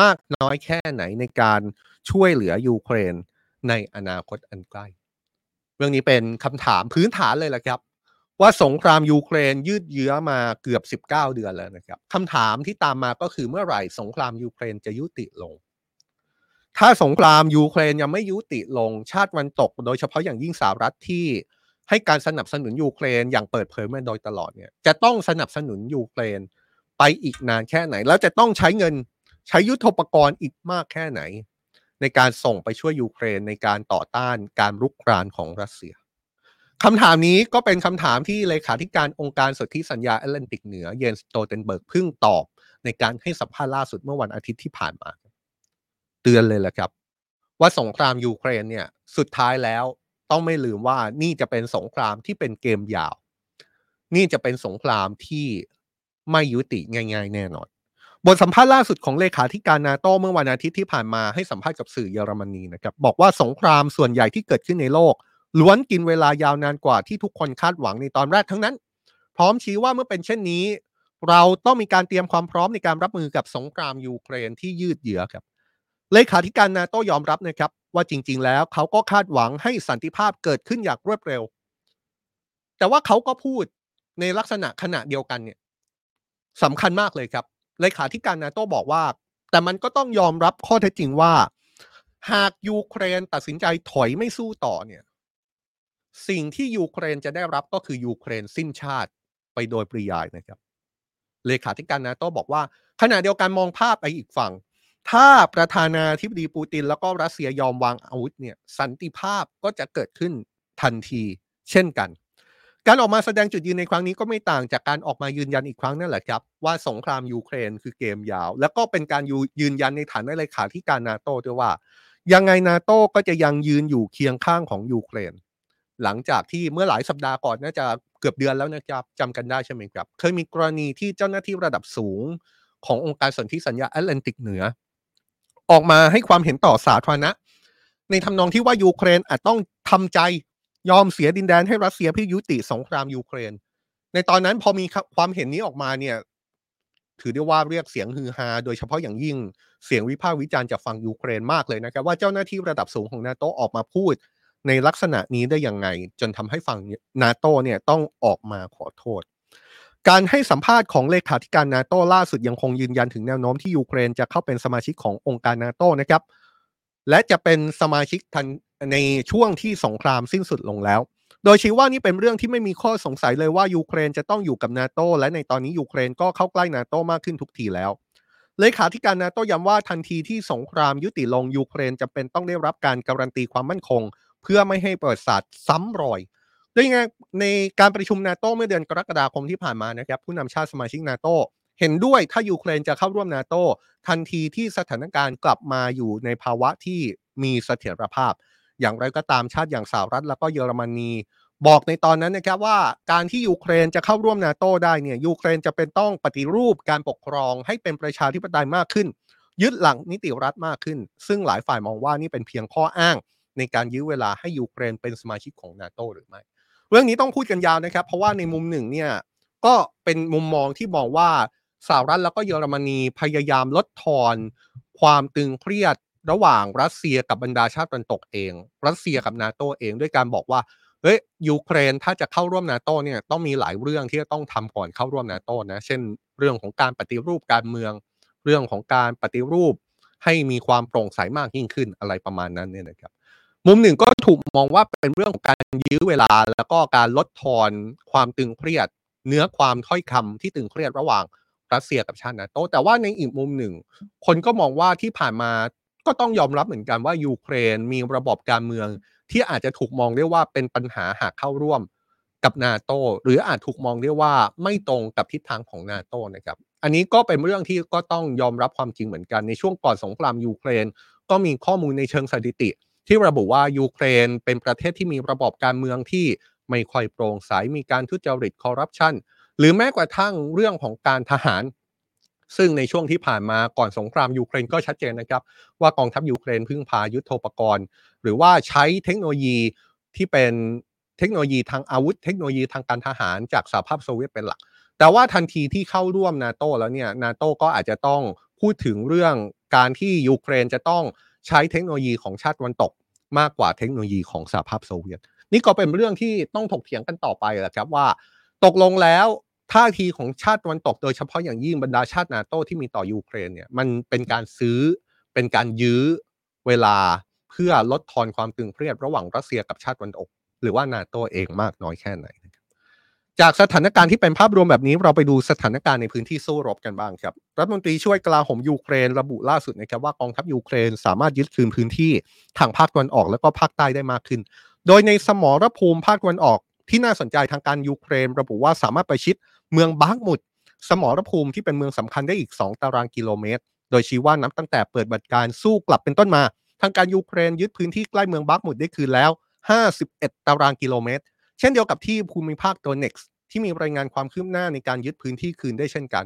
Speaker 1: มากน้อยแค่ไหนในการช่วยเหลือยูเครนในอนาคตอันใกล้ เรื่องนี้เป็นคำถามพื้นฐานเลยแหละครับ ว่าสงครามยูเครนยืดเยื้อมาเกือบ 19 เดือนแล้วนะครับคำถามที่ตามมาก็คือเมื่อไหร่สงครามยูเครนจะยุติลง ถ้าสงครามยูเครนยังไม่ยุติลง ชาติวันตก โดยเฉพาะอย่างยิ่งสหรัฐที่ ให้การสนับสนุนยูเครนอย่างเปิดเผยมาโดยตลอดเนี่ยจะต้องสนับสนุนยูเครนไปอีกนานแค่ไหน แล้วจะต้องใช้เงินใช้ยุทโธปกรณ์อีกมากแค่ไหน ในการส่งไปช่วยยูเครนในการต่อต้านการรุกรานของรัสเซียคำถามนี้ก็เป็นคำถามที่เลขาธิการองค์การสนธิสัญญาแอตแลนติกเหนือเยนส์ สโตลเทนเบิร์กเพิ่งตอบ ในการให้สัมภาษณ์ล่าสุดเมื่อวันอาทิตย์ที่ผ่านมา เตือนเลยแหละครับ ว่าสงครามยูเครนเนี่ยสุดท้ายแล้ว ต้องไม่ลืมว่านี่จะเป็นสงครามที่เป็นเกมยาว นี่จะเป็นสงครามที่ไม่ยุติง่าย ๆ แน่นอน บทสัมภาษณ์ล่าสุดของเลขาธิการนาโตเมื่อวันอาทิตย์ที่ผ่านมาให้สัมภาษณ์กับสื่อเยอรมนีนะครับบอกว่าสงครามส่วนใหญ่ที่เกิดขึ้นในโลก ล้วนกินเวลายาวนานกว่าที่ทุกคนคาดหวังในตอนแรกทั้งนั้น พร้อมชี้ว่าเมื่อเป็นเช่นนี้ เราต้องมีการเตรียมความพร้อมในการรับมือกับสงครามยูเครนที่ยืดเยื้อครับ เลขาธิการนาโต้ยอมรับนะครับ ว่าจริง ๆ แล้วเขาก็คาดหวังให้สันติภาพเกิดขึ้นอย่างรวดเร็ว แต่ว่าเขาก็พูดในลักษณะขณะเดียวกันเนี่ยสำคัญมากเลยครับ เลขาธิการนาโต้บอกว่า แต่มันก็ต้องยอมรับข้อเท็จจริงว่า หากยูเครนตัดสินใจถอยไม่สู้ต่อเนี่ย สิ่งที่ยูเครนจะได้รับก็คือยูเครนสิ้นชาติไปโดยปริยายนะครับ เลขาธิการนาโต้บอกว่า ขณะเดียวกันมองภาพไปอีกฝั่ง ถ้าประธานาธิบดีปูติน แล้วก็รัสเซียยอมวางอาวุธเนี่ยสันติภาพก็จะเกิดขึ้นทันที เช่นกัน การออกมาแสดงจุดยืนในครั้งนี้ก็ไม่ต่างจากการออกมายืนยันอีกครั้งนั่นแหละครับ ว่าสงครามยูเครนคือเกมยาว แล้วก็เป็นการยืนยันในฐานะเลขาธิการนาโต้ด้วยว่า ยังไงนาโต้ก็จะยังยืนอยู่เคียงข้างของยูเครน หลังจากที่เมื่อหลายสัปดาห์ก่อนน่าจะเกือบเดือนแล้วนะครับจำกันได้ใช่ไหมครับ เคยมีกรณีที่เจ้าหน้าที่ระดับสูงขององค์การสนธิสัญญาแอตแลนติกเหนือ ออกมาให้ความเห็นต่อสาธารณะ ในทำนองที่ว่ายูเครนอาจต้องทำใจยอมเสียดินแดนให้รัสเซียเพื่อยุติสงครามยูเครน ในตอนนั้นพอมีความเห็นนี้ออกมาเนี่ยถือได้ว่าเรียกเสียงฮือฮา โดยเฉพาะอย่างยิ่งเสียงวิพากษ์วิจารณ์จากฝั่งยูเครนมากเลยนะครับ ว่าเจ้าหน้าที่ระดับสูงของนาโตออกมาพูดในลักษณะนี้ได้ยังไง จนทำให้ฝั่งนาโตเนี่ยต้องออกมาขอโทษ การให้สัมภาษณ์ของเลขาธิการนาโต้ล่าสุดยังคงยืนยันถึงแนวโน้มที่ยูเครนจะเข้าเป็นสมาชิกขององค์การนาโต้นะครับ และจะเป็นสมาชิกทันในช่วงที่สงครามสิ้นสุดลงแล้ว โดยชี้ว่านี่เป็นเรื่องที่ไม่มีข้อสงสัยเลยว่ายูเครนจะต้องอยู่กับนาโตและในตอนนี้ยูเครนก็เข้าใกล้นาโตมากขึ้นทุกทีแล้ว เลขาธิการนาโต้ย้ำว่าทันทีที่สงครามยุติลงยูเครนจะเป็นต้องได้รับการการันตีความมั่นคง เพื่อไม่ให้เปิศาสตร์ซ้ำรอย ดยงานในการประชุมนาโตเมื่อเดือนกรกฎาคมที่ผ่านมานะครับผู้นำชาติสมาชิกนาโตเห็นด้วยถ้ายูเครนจะเข้าร่วมนาโตทันทีที่สถานการณ์กลับมาอยู่ในภาวะที่มีเสถียรภาพ อย่างไรก็ตามชาติอย่างสหรัฐแล้วก็เยอรมนีบอกในตอนนั้นนะครับว่าการที่ยูเครนจะเข้าร่วมนาโตได้เนี่ยยูเครนจะเป็นต้องปฏิรูปการปกครองให้เป็นประชาธิปไตยมากขึ้น ยึดหลังนิติรัฐมากขึ้น ซึ่งหลายฝ่ายมองว่านี่เป็นเพียงข้ออ้างในการยื้อเวลาให้ยูเครนเป็นสมาชิกของนาโตหรือไม่ เรื่องนี้ต้องพูดกันยาวนะครับ เพราะว่าในมุมหนึ่งเนี่ยก็เป็นมุมมองที่มองว่าสหรัฐแล้วก็เยอรมนีพยายามลดทอนความตึงเครียดระหว่างรัสเซียกับบรรดาชาติตะวันตกเอง รัสเซียกับนาโตเองด้วยการบอกว่าเฮ้ยยูเครนถ้าจะเข้าร่วมนาโตเนี่ยต้องมีหลายเรื่องที่จะต้องทำก่อนเข้าร่วมนาโตนะเช่น เรื่องของการปฏิรูปการเมือง เรื่องของการปฏิรูปให้มีความโปร่งใสมากยิ่งขึ้นอะไรประมาณนั้นเนี่ยนะครับ มุมหนึ่งก็ ถูกมองว่าเป็นเรื่องของการยื้อเวลา แล้วก็การลดทอนความตึงเครียด เนื้อความถ้อยคำที่ตึงเครียดระหว่างรัสเซียกับชาตินาโตแต่ว่าในอีกมุมหนึ่ง คนก็มองว่าที่ผ่านมาก็ต้องยอมรับเหมือนกันว่ายูเครนมีระบบการเมือง ที่อาจจะถูกมองได้ว่าเป็นปัญหาหากเข้าร่วมกับนาโตหรืออาจถูกมองได้ว่าไม่ตรงกับทิศทางของนาโตนะครับ อันนี้ก็เป็นเรื่องที่ก็ต้องยอมรับความจริงเหมือนกันในช่วงก่อนสงครามยูเครน ก็มีข้อมูลในเชิงสถิติ ที่ระบุว่ายูเครนเป็นประเทศที่มีระบบการเมืองที่ไม่ค่อยโปร่งใสมีการทุจริตคอร์รัปชันหรือแม้กระทั่งเรื่องของการทหาร ซึ่งในช่วงที่ผ่านมาก่อนสงครามยูเครนก็ชัดเจนนะครับ ว่ากองทัพยูเครนพึ่งพายุทโธปกรณ์ หรือว่าใช้เทคโนโลยีที่เป็นเทคโนโลยีทางอาวุธ เทคโนโลยีทางการทหารจากสหภาพโซเวียตเป็นหลัก แต่ว่าทันทีที่เข้าร่วมนาโตแล้วเนี่ยนาโตก็อาจจะต้องพูดถึงเรื่องการที่ยูเครนจะต้อง ใช้เทคโนโลยีของชาติตะวันตก มากกว่าเทคโนโลยีของสหภาพโซเวียต นี่ก็เป็นเรื่องที่ต้องถกเถียงกันต่อไปแหละครับว่า ตกลงแล้วท่าทีของชาติตะวันตก โดยเฉพาะอย่างยิ่งบรรดาชาตินาโตที่มีต่อยูเครนเนี่ยมันเป็นการซื้อเป็นการยื้อเวลาเพื่อลดทอนความตึงเครียดระหว่างรัสเซียกับชาติตะวันตก หรือว่านาโตเองมากน้อยแค่ไหน จากสถานการณ์ที่เป็นภาพรวมแบบนี้เราไปดูสถานการณ์ในพื้นที่สู้รบกันบ้างครับ รัฐมนตรีช่วยกลาโหมยูเครนระบุล่าสุดนะครับว่ากองทัพยูเครนสามารถยึดคืนพื้นที่ทางภาคตะวันออกแล้วก็ภาคใต้ได้มากขึ้น โดยในสมรภูมิภาคตะวันออกที่น่าสนใจทางการยูเครน ระบุว่าสามารถไปชิดเมืองบากมุด สมรภูมิที่เป็นเมืองสำคัญได้อีก 2 ตารางกิโลเมตร โดยชี้ว่านับตั้งแต่เปิดบัตรการสู้กลับเป็นต้นมา ทางการยูเครนยึดพื้นที่ใกล้เมืองบากมุดได้คืนแล้ว 51 ตารางกิโลเมตร เช่นเดียวกับที่ภูมิภาคโดเน็กซ์ที่มีรายงานความคืบหน้าในการยึดพื้นที่คืนได้เช่นกัน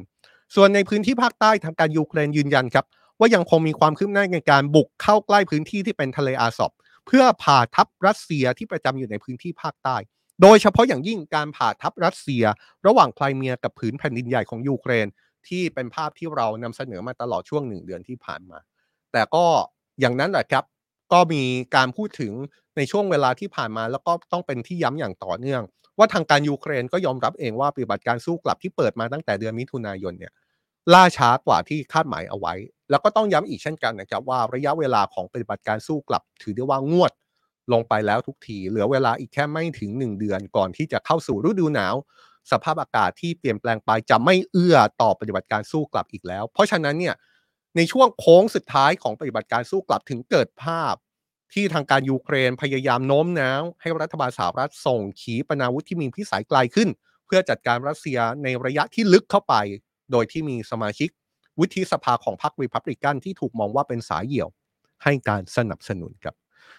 Speaker 1: ส่วนในพื้นที่ภาคใต้ทางการยูเครนยืนยันครับ ว่ายังคงมีความคืบหน้าในการบุกเข้าใกล้พื้นที่ที่เป็นทะเลอาซอบเพื่อผ่าทัพรัสเซียที่ประจำอยู่ในพื้นที่ภาคใต้ โดยเฉพาะอย่างยิ่งการผ่าทัพรัสเซีย ระหว่างไครเมียกับผืนแผ่นดินใหญ่ของยูเครน ที่เป็นภาพที่เรานำเสนอมาตลอดช่วงหนึ่งเดือนที่ผ่านมา แต่ก็อย่างนั้นแหละครับ ก็มีการพูดถึงในช่วงเวลาที่ผ่านมาแล้วก็ต้องเป็นที่ย้ำอย่างต่อเนื่อง ว่าทางการยูเครนก็ยอมรับเองว่าปฏิบัติการสู้กลับที่เปิดมาตั้งแต่เดือนมิถุนายนเนี่ยล่าช้ากว่าที่คาดหมายเอาไว้ แล้วก็ต้องย้ำอีกเช่นกันนะครับว่าระยะเวลาของปฏิบัติการสู้กลับ ถือได้ว่างวดลงไปแล้วทุกที เหลือเวลาอีกแค่ไม่ถึง 1 เดือนก่อนที่จะเข้าสู่ฤดูหนาว สภาพอากาศที่เปลี่ยนแปลงไปจะไม่เอื้อต่อปฏิบัติการสู้กลับอีกแล้ว เพราะฉะนั้นเนี่ย ในช่วงโค้งสุดท้ายของปฏิบัติการสู้กลับถึงเกิดภาพ ที่ทางการยูเครนพยายามโน้มน้าวให้รัฐบาลสหรัฐส่งขีปนาวุธที่มีพิสัยไกลขึ้น เพื่อจัดการรัสเซียในระยะที่ลึกเข้าไป โดยที่มีสมาชิกวุฒิสภาของพรรครีพับลิกันที่ถูกมองว่าเป็นสายเหี่ยว ให้การสนับสนุนครับ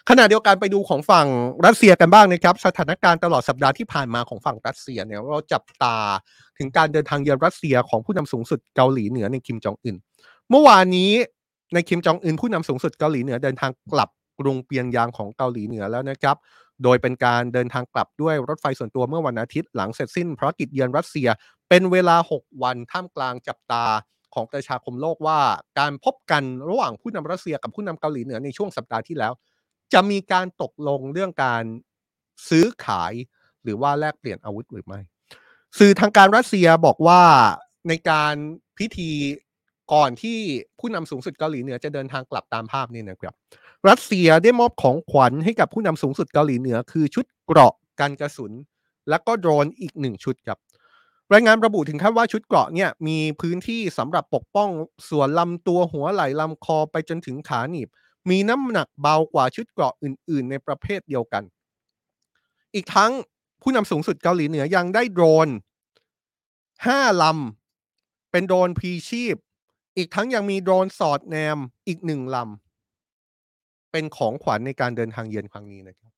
Speaker 1: ขณะเดียวกันไปดูของฝั่งรัสเซียกันบ้างนะครับ สถานการณ์ตลอดสัปดาห์ที่ผ่านมาของฝั่งรัสเซียเนี่ยเราจับตาถึงการเดินทางเยือนรัสเซียของผู้นำสูงสุดเกาหลีเหนือในคิมจองอึน เมื่อวานนี้ในคิมจองอึนผู้นำสูงสุดเกาหลีเหนือเดินทางกลับกรุงเปียงยางของเกาหลีเหนือแล้วนะครับ โดยเป็นการเดินทางกลับด้วยรถไฟส่วนตัวเมื่อวันอาทิตย์หลังเสร็จสิ้นภารกิจเยือนรัสเซียเป็นเวลา 6 วันท่ามกลางจับตาของประชาคมโลกว่าการพบกันระหว่างผู้นำรัสเซียกับผู้นำเกาหลีเหนือในช่วงสัปดาห์ที่แล้ว จะมีการตกลงเรื่องการซื้อขายหรือว่าแลกเปลี่ยนอาวุธหรือไม่ สื่อทางการรัสเซียบอกว่าในการพิธี ก่อนที่ผู้นำสูงสุดเกาหลีเหนือจะเดินทางกลับตามภาพนี่นะครับ รัสเซียได้มอบของขวัญให้กับผู้นำสูงสุดเกาหลีเหนือ คือชุดเกราะกันกระสุน และก็โดรนอีกหนึ่งชุดครับรายงานระบุถึงขั้นว่าชุดเกราะเนี่ยมีพื้นที่สำหรับปกป้องส่วนลำตัวหัวไหล่ลำคอไปจนถึงขาหนีบ มีน้ำหนักเบากว่าชุดเกราะอื่น ๆ ในประเภทเดียวกัน อีกทั้งผู้นำสูงสุดเกาหลีเหนือยังได้โดรนห้าลำเป็นโดรนพีชีพ อีกทั้งยังมีโดรนสอดแนมอีกหนึ่งลำ เป็นของขวัญในการเดินทางเยือนครั้งนี้นะครับ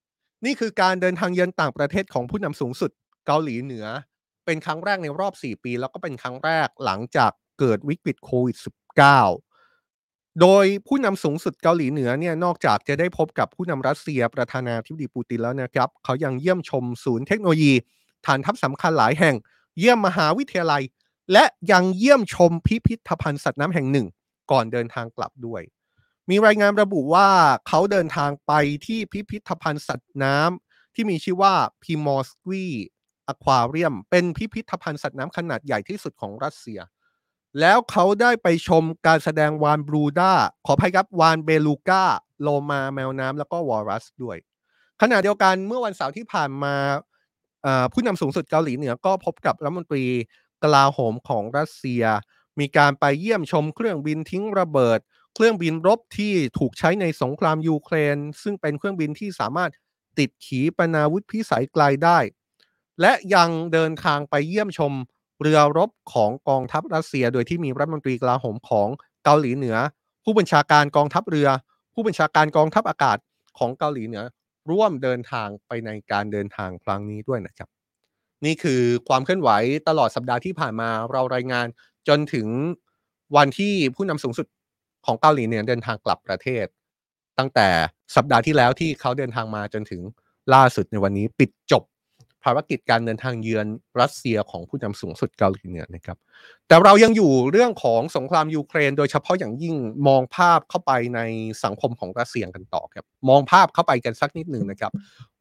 Speaker 1: นี่คือการเดินทางเยือนต่างประเทศของผู้นำสูงสุดเกาหลีเหนือ เป็นครั้งแรกในรอบ 4 ปี แล้วก็เป็นครั้งแรกหลังจากเกิดวิกฤตโควิด -19 โดยผู้นำสูงสุดเกาหลีเหนือเนี่ยนอกจากจะได้พบกับผู้นำรัสเซียประธานาธิบดีปูตินแล้วนะครับ เขายังเยี่ยมชมศูนย์เทคโนโลยี ฐานทัพสำคัญหลายแห่ง เยี่ยมมหาวิทยาลัย และยังเยี่ยมชมพิพิธภัณฑ์สัตว์น้ำแห่งหนึ่ง ก่อนเดินทางกลับด้วย มีรายงานระบุว่าเขาเดินทางไปที่พิพิธภัณฑ์สัตว์น้ำที่มีชื่อว่าพิมอสกีอควาเรียม เป็นพิพิธภัณฑ์สัตว์น้ำขนาดใหญ่ที่สุดของรัสเซีย แล้วเขาได้ไปชมการแสดงวานบรูด้าขออภัยครับวานเบลูก้าโลมาแมวน้ำแล้วก็วอรัสด้วย ขณะเดียวกันเมื่อวันเสาร์ที่ผ่านมาผู้นำสูงสุดเกาหลีเหนือก็พบกับรัฐมนตรี กลาโหมของรัสเซีย มีการไปเยี่ยมชมเครื่องบินทิ้งระเบิด เครื่องบินรบที่ถูกใช้ในสงครามยูเครน ซึ่งเป็นเครื่องบินที่สามารถติดขีปนาวุธพิสัยไกลได้ และยังเดินทางไปเยี่ยมชมเรือรบของกองทัพรัสเซีย โดยที่มีรัฐมนตรีกลาโหมของเกาหลีเหนือ ผู้บัญชาการกองทัพเรือ ผู้บัญชาการกองทัพอากาศของเกาหลีเหนือ ร่วมเดินทางไปในการเดินทางครั้งนี้ด้วยนะครับ นี่คือความเคลื่อนไหวตลอดสัปดาห์ที่ผ่านมาเรารายงานจนถึงวันที่ผู้นำสูงสุดของเกาหลีเหนือเดินทางกลับประเทศ ตั้งแต่สัปดาห์ที่แล้วที่เขาเดินทางมาจนถึงล่าสุดในวันนี้ปิดจบ ภารกิจการเดินทางเยือนรัสเซียของผู้นำสูงสุดเกาหลีเหนือนะครับ แต่เรายังอยู่เรื่องของสงครามยูเครน โดยเฉพาะอย่างยิ่งมองภาพเข้าไปในสังคมของรัสเซียกันต่อครับ มองภาพเข้าไปกันสักนิดหนึ่งนะครับ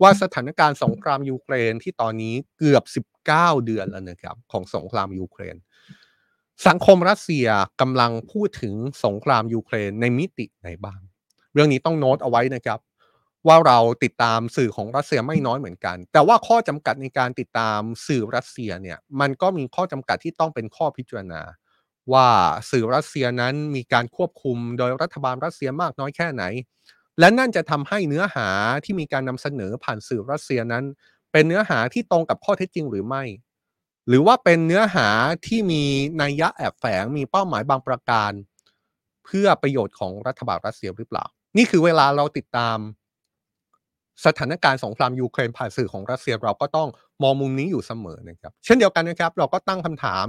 Speaker 1: ว่าสถานการณ์สงครามยูเครนที่ตอนนี้เกือบ 19 เดือนแล้วนะครับของสงครามยูเครน สังคมรัสเซียกำลังพูดถึงสงครามยูเครนในมิติไหนบ้าง เรื่องนี้ต้องโน้ตเอาไว้นะครับ ว่าเราติดตามสื่อของรัสเซียไม่น้อยเหมือนกัน แต่ว่าข้อจำกัดในการติดตามสื่อรัสเซียเนี่ยมันก็มีข้อจำกัดที่ต้องเป็นข้อพิจารณา ว่าสื่อรัสเซียนั้นมีการควบคุมโดยรัฐบาลรัสเซียมากน้อยแค่ไหน และนั่นจะทำให้เนื้อหาที่มีการนำเสนอผ่านสื่อรัสเซียนั้น เป็นเนื้อหาที่ตรงกับข้อเท็จจริงหรือไม่ หรือว่าเป็นเนื้อหาที่มีนัยยะแอบแฝงมีเป้าหมายบางประการ เพื่อประโยชน์ของรัฐบาลรัสเซียหรือเปล่า นี่คือเวลาเราติดตาม สถานการณ์สงครามยูเครนผ่านสื่อของรัสเซียเราก็ต้องมองมุมนี้อยู่เสมอนะครับเช่นเดียวกันนะครับ เราก็ตั้งคำถาม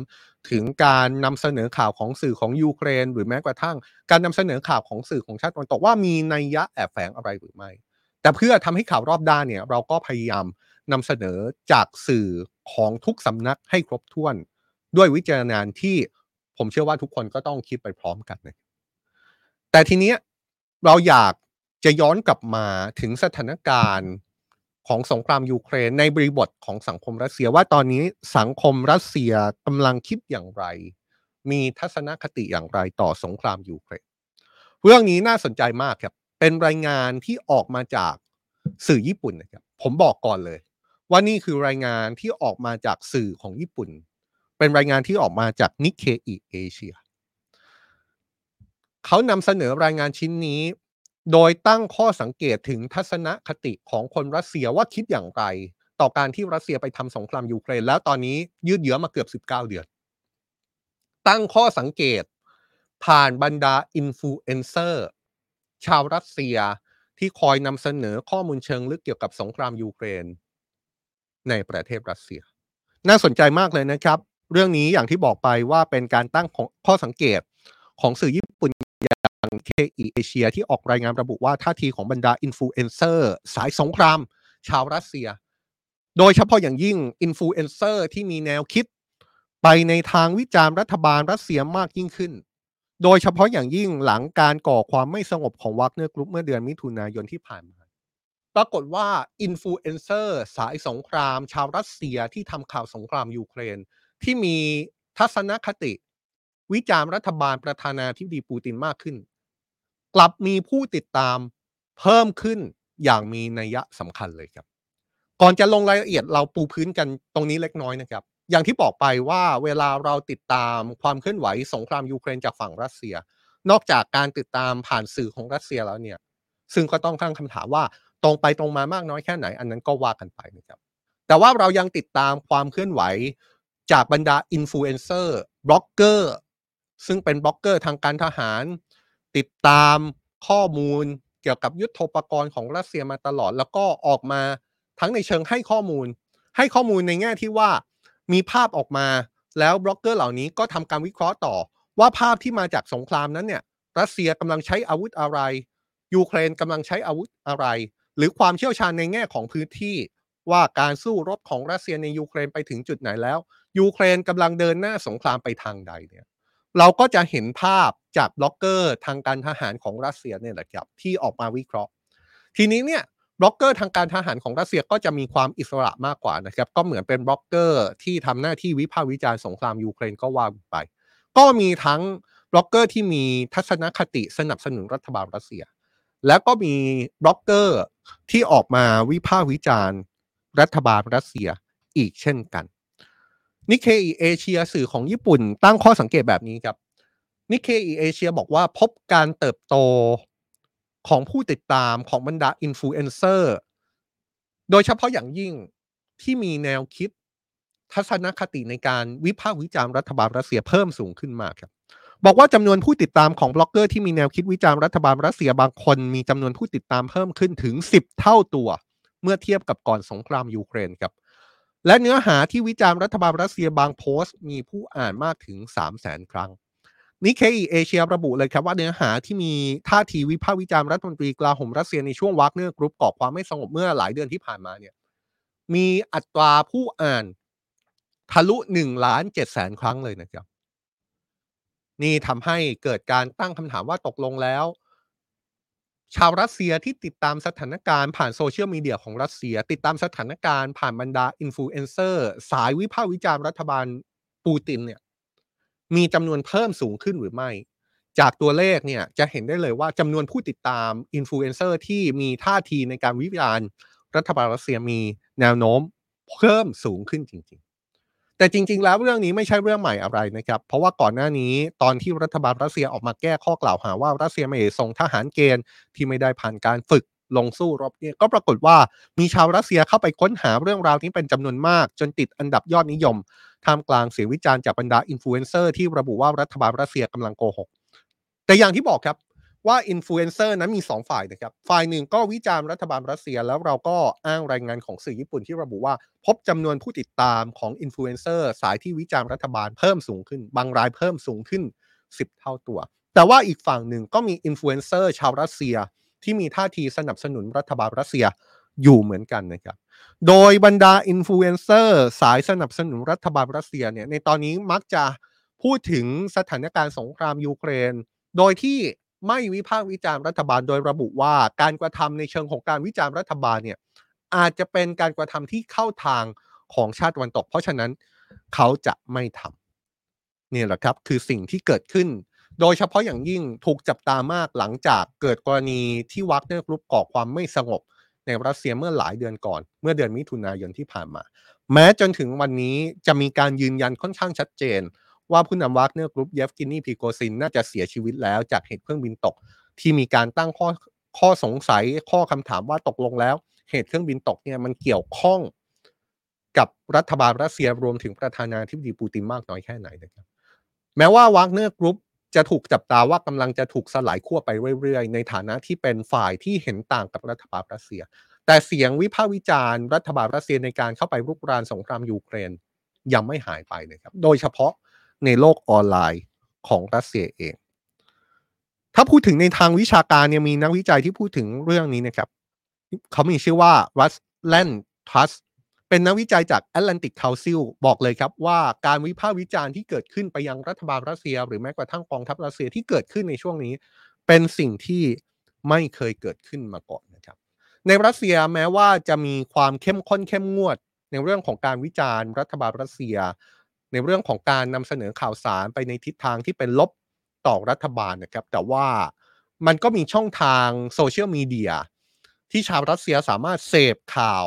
Speaker 1: ถึงการนำเสนอข่าวของสื่อของยูเครน หรือแม้กระทั่ง การนำเสนอข่าวของสื่อของชาติตะวันตกว่ามีนัยยะแอบแฝงอะไรหรือไม่ แต่เพื่อทำให้ข่าวรอบด้านเนี่ยเราก็พยายามนำเสนอจากสื่อของทุกสำนักให้ครบถ้วน ด้วยวิจารณญาณที่ผมเชื่อว่าทุกคนก็ต้องคิดไปพร้อมกันนะแต่ทีนี้เราอยาก จะย้อนกลับมาถึงสถานการณ์ของสงครามยูเครนในบริบทของสังคมรัสเซียว่าตอนนี้สังคมรัสเซียกำลังคิดอย่างไร มีทัศนคติอย่างไรต่อสงครามยูเครน เรื่องนี้น่าสนใจมากครับ เป็นรายงานที่ออกมาจากสื่อญี่ปุ่นนะครับ ผมบอกก่อนเลย ว่านี่คือรายงานที่ออกมาจากสื่อของญี่ปุ่น เป็นรายงานที่ออกมาจากนิเคอิเอเชียเขานำเสนอรายงานชิ้นนี้ โดยตั้งข้อสังเกตถึงทัศนคติของคนรัสเซียว่าคิดอย่างไร ต่อการที่รัสเซียไปทำสงครามยูเครน แล้วตอนนี้ยืดเยื้อมาเกือบ 19 เดือน ตั้งข้อสังเกต ผ่านบรรดาอินฟลูเอนเซอร์ชาวรัสเซียที่คอยนำเสนอข้อมูลเชิงลึกเกี่ยวกับสงครามยูเครน ในประเทศรัสเซีย น่าสนใจมากเลยนะครับ เรื่องนี้อย่างที่บอกไปว่าเป็นการตั้งข้อสังเกตของสื่อญี่ปุ่นอย่าง Nikkei Asia ที่ออกรายงานระบุว่าท่าทีของบรรดาอินฟลูเอนเซอร์สายสงคราม ชาวรัสเซีย โดยเฉพาะอย่างยิ่งอินฟลูเอนเซอร์ที่มีแนวคิด ไปในทางวิจารณ์รัฐบาลรัสเซียมากยิ่งขึ้น โดยเฉพาะอย่างยิ่งหลังการก่อความไม่สงบของวักเนอร์กรุ๊ปเมื่อเดือนมิถุนายนที่ผ่านมา ปรากฏว่าอินฟลูเอนเซอร์สายสงคราม ชาวรัสเซียที่ทำข่าวสงครามยูเครน ที่มีทัศนคติวิจารณ์รัฐบาลประธานาธิบดีปูตินมากขึ้น กลับมีผู้ติดตามเพิ่มขึ้นอย่างมีนัยสำคัญเลยครับ ก่อนจะลงรายละเอียดเราปูพื้นกันตรงนี้เล็กน้อยนะครับ อย่างที่บอกไปว่าเวลาเราติดตามความเคลื่อนไหวสงครามยูเครนจากฝั่งรัสเซีย นอกจากการติดตามผ่านสื่อของรัสเซียแล้วเนี่ย ซึ่งก็ต้องตั้งคำถามว่าตรงไปตรงมามากน้อยแค่ไหน อันนั้นก็ว่ากันไปนะครับ แตแต่ว่าเรายังติดตามความเคลื่อนไหวจากบรรดาอินฟลูเอนเซอร์บล็อกเกอร์ซึ่งเป็นบล็อกเกอร์ทางการทหาร ติดตามข้อมูลเกี่ยวกับยุทโธปกรณ์ของรัสเซียมาตลอด แล้วก็ออกมาทั้งในเชิงให้ข้อมูล ให้ข้อมูลในแง่ที่ว่ามีภาพออกมา แล้วบล็อกเกอร์เหล่านี้ก็ทำการวิเคราะห์ต่อ ว่าภาพที่มาจากสงครามนั้นเนี่ยรัสเซียกำลังใช้อาวุธอะไร ยูเครนกำลังใช้อาวุธอะไร หรือความเชี่ยวชาญในแง่ของพื้นที่ ว่าการสู้รบของรัสเซียในยูเครนไปถึงจุดไหนแล้วยูเครนกำลังเดินหน้าสงครามไปทางใดเนี่ย เราก็จะเห็นภาพจากบล็อกเกอร์ทางการทหารของรัสเซียเนี่ยแหละครับที่ออกมาวิเคราะห์ ทีนี้เนี่ยบล็อกเกอร์ทางการทหารของรัสเซียก็จะมีความอิสระมากกว่านะครับ ก็เหมือนเป็นบล็อกเกอร์ที่ทำหน้าที่วิพากษ์วิจารณ์สงครามยูเครนก็ว่าไป ก็มีทั้งบล็อกเกอร์ที่มีทัศนคติสนับสนุนรัฐบาลรัสเซีย แล้วก็มีบล็อกเกอร์ที่ออกมาวิพากษ์วิจารณ์ รัฐบาลรัสเซียอีกเช่นกัน Nikkei Asia สื่อของญี่ปุ่นตั้งข้อสังเกตแบบนี้ครับ Nikkei Asia บอกว่าพบการเติบโตของผู้ติดตามของบรรดาอินฟลูเอนเซอร์โดยเฉพาะอย่างยิ่งที่มีแนวคิดทัศนคติในการวิพากษ์วิจารณ์รัฐบาลรัสเซียเพิ่มสูงขึ้นมากครับ บอกว่าจำนวนผู้ติดตามของบล็อกเกอร์ที่มีแนวคิดวิจารณ์รัฐบาลรัสเซียบางคน มีจำนวนผู้ติดตามเพิ่มขึ้นถึง 10 เท่าตัว เมื่อเทียบกับก่อนสงครามยูเครนครับ และเนื้อหาที่วิจารณ์รัฐบาลรัสเซียบางโพสต์ มีผู้อ่านมากถึง 3 0 0แสนครั้งนิเคอีเอเชียระบุเลยครับว่าเนื้อหาที่มีท่าทีวิพากษ์วิจารณ์รัฐมนตรีกลาโหมรัสเซียในช่วงวักเนื้อกรุ๊ปก่อความไม่สงบเมื่อหลายเดือนที่ผ่านมาเนี่ยมีอัตราผู้อ่านทะลุหนึ่งล้านเจ็ดแสนครั้งเลยนะครับ นี่ทำให้เกิดการตั้งคำถามว่าตกลงแล้ว ชาวรัสเซียที่ติดตามสถานการณ์ผ่านโซเชียลมีเดียของรัสเซีย ติดตามสถานการณ์ผ่านบรรดาอินฟลูเอนเซอร์สายวิพากษ์วิจารณ์รัฐบาลปูตินเนี่ยมีจำนวนเพิ่มสูงขึ้นหรือไม่ จากตัวเลขเนี่ยจะเห็นได้เลยว่าจำนวนผู้ติดตามอินฟลูเอนเซอร์ที่มีท่าทีในการวิจารณ์รัฐบาลรัสเซียมีแนวโน้มเพิ่มสูงขึ้นจริงๆ แต่จริง ๆ แล้วเรื่องนี้ไม่ใช่เรื่องใหม่อะไรนะครับ เพราะว่าก่อนหน้านี้ตอนที่รัฐบาลรัสเซียออกมาแก้ข้อกล่าวหาว่ารัสเซียไม่ส่งทหารเกณฑ์ที่ไม่ได้ผ่านการฝึกลงสู้รบเนี่ยก็ปรากฏว่ามีชาวรัสเซียเข้าไปค้นหาเรื่องราวนี้เป็นจำนวนมาก จนติดอันดับยอดนิยมท่ามกลางเสียงวิจารณ์จากบรรดาอินฟลูเอนเซอร์ที่ระบุว่ารัฐบาลรัสเซียกำลังโกหก แต่อย่างที่บอกครับ ว่าอินฟลูเอนเซอร์นั้นมี 2 ฝ่ายนะครับ ฝ่ายหนึ่งก็วิจารณ์รัฐบาลรัสเซีย แล้วเราก็อ้างรายงานของสื่อญี่ปุ่นที่ระบุว่า พบจำนวนผู้ติดตามของอินฟลูเอนเซอร์สายที่วิจารณ์รัฐบาลเพิ่มสูงขึ้น บางรายเพิ่มสูงขึ้น 10 เท่าตัว แต่ว่าอีกฝั่งหนึ่งก็มีอินฟลูเอนเซอร์ชาวรัสเซียที่มีท่าทีสนับสนุนรัฐบาลรัสเซียอยู่เหมือนกันนะครับ โดยบรรดาอินฟลูเอนเซอร์สายสนับสนุนรัฐบาลรัสเซียเนี่ยในตอนนี้มักจะพูดถึงสถานการณ์สงครามยูเครน โดยที่ ไม่วิพากษ์วิจารณ์รัฐบาลโดยระบุว่าการกระทำในเชิงของการวิจารณ์รัฐบาลเนี่ยอาจจะเป็นการกระทำที่เข้าทางของชาติตะวันตก เพราะฉะนั้นเขาจะไม่ทำนี่แหละครับคือสิ่งที่เกิดขึ้น โดยเฉพาะอย่างยิ่งถูกจับตามากหลังจากเกิดกรณีที่วากเนอร์กรุ๊ปก่อความไม่สงบ ในรัสเซียเมื่อหลายเดือนก่อน เมื่อเดือนมิถุนายนที่ผ่านมา แม้จนถึงวันนี้จะมีการยืนยันค่อนข้างชัดเจน ว่าผู้นำวากเนอร์กรุ๊ปเยฟเกนีพริโกชินน่าจะเสียชีวิตแล้วจากเหตุเครื่องบินตก ที่มีการตั้งข้อข้อสงสัยข้อคำถามว่าตกลงแล้ว เหตุเครื่องบินตกเนี่ยมันเกี่ยวข้องกับรัฐบาลรัสเซียรวมถึงประธานาธิบดีปูตินมากน้อยแค่ไหนนะครับ แม้ว่าวากเนอร์กรุ๊ปจะถูกจับตาว่ากำลังจะถูกสลายขั้วไปเรื่อยๆ ในฐานะที่เป็นฝ่ายที่เห็นต่างกับรัฐบาลรัสเซีย แต่เสียงวิพากษ์วิจารณ์รัฐบาลรัสเซียในการเข้าไปรุกรานสงครามยูเครนยังไม่หายไปนะครับ โดยเฉพาะ ในโลกออนไลน์ของรัสเซียเอง ถ้าพูดถึงในทางวิชาการเนี่ยมีนักวิจัยที่พูดถึงเรื่องนี้นะครับ เขามีชื่อว่ารัสแลนทัสเป็นนักวิจัยจาก Atlantic Council บอกเลยครับว่าการวิพากษ์วิจารณ์ที่เกิดขึ้นไปยังรัฐบาลรัสเซีย หรือแม้กระทั่งกองทัพรัสเซียที่เกิดขึ้นในช่วงนี้ เป็นสิ่งที่ไม่เคยเกิดขึ้นมาก่อนนะครับ ในรัสเซียแม้ว่าจะมีความเข้มข้นเข้มงวด ในเรื่องของการวิจารณ์ รัฐบาลรัสเซีย ในเรื่องของการนำเสนอข่าวสารไปในทิศทางที่เป็นลบต่อรัฐบาลนะครับ แต่ว่ามันก็มีช่องทางโซเชียลมีเดียที่ชาวรัสเซียสามารถเสพข่าว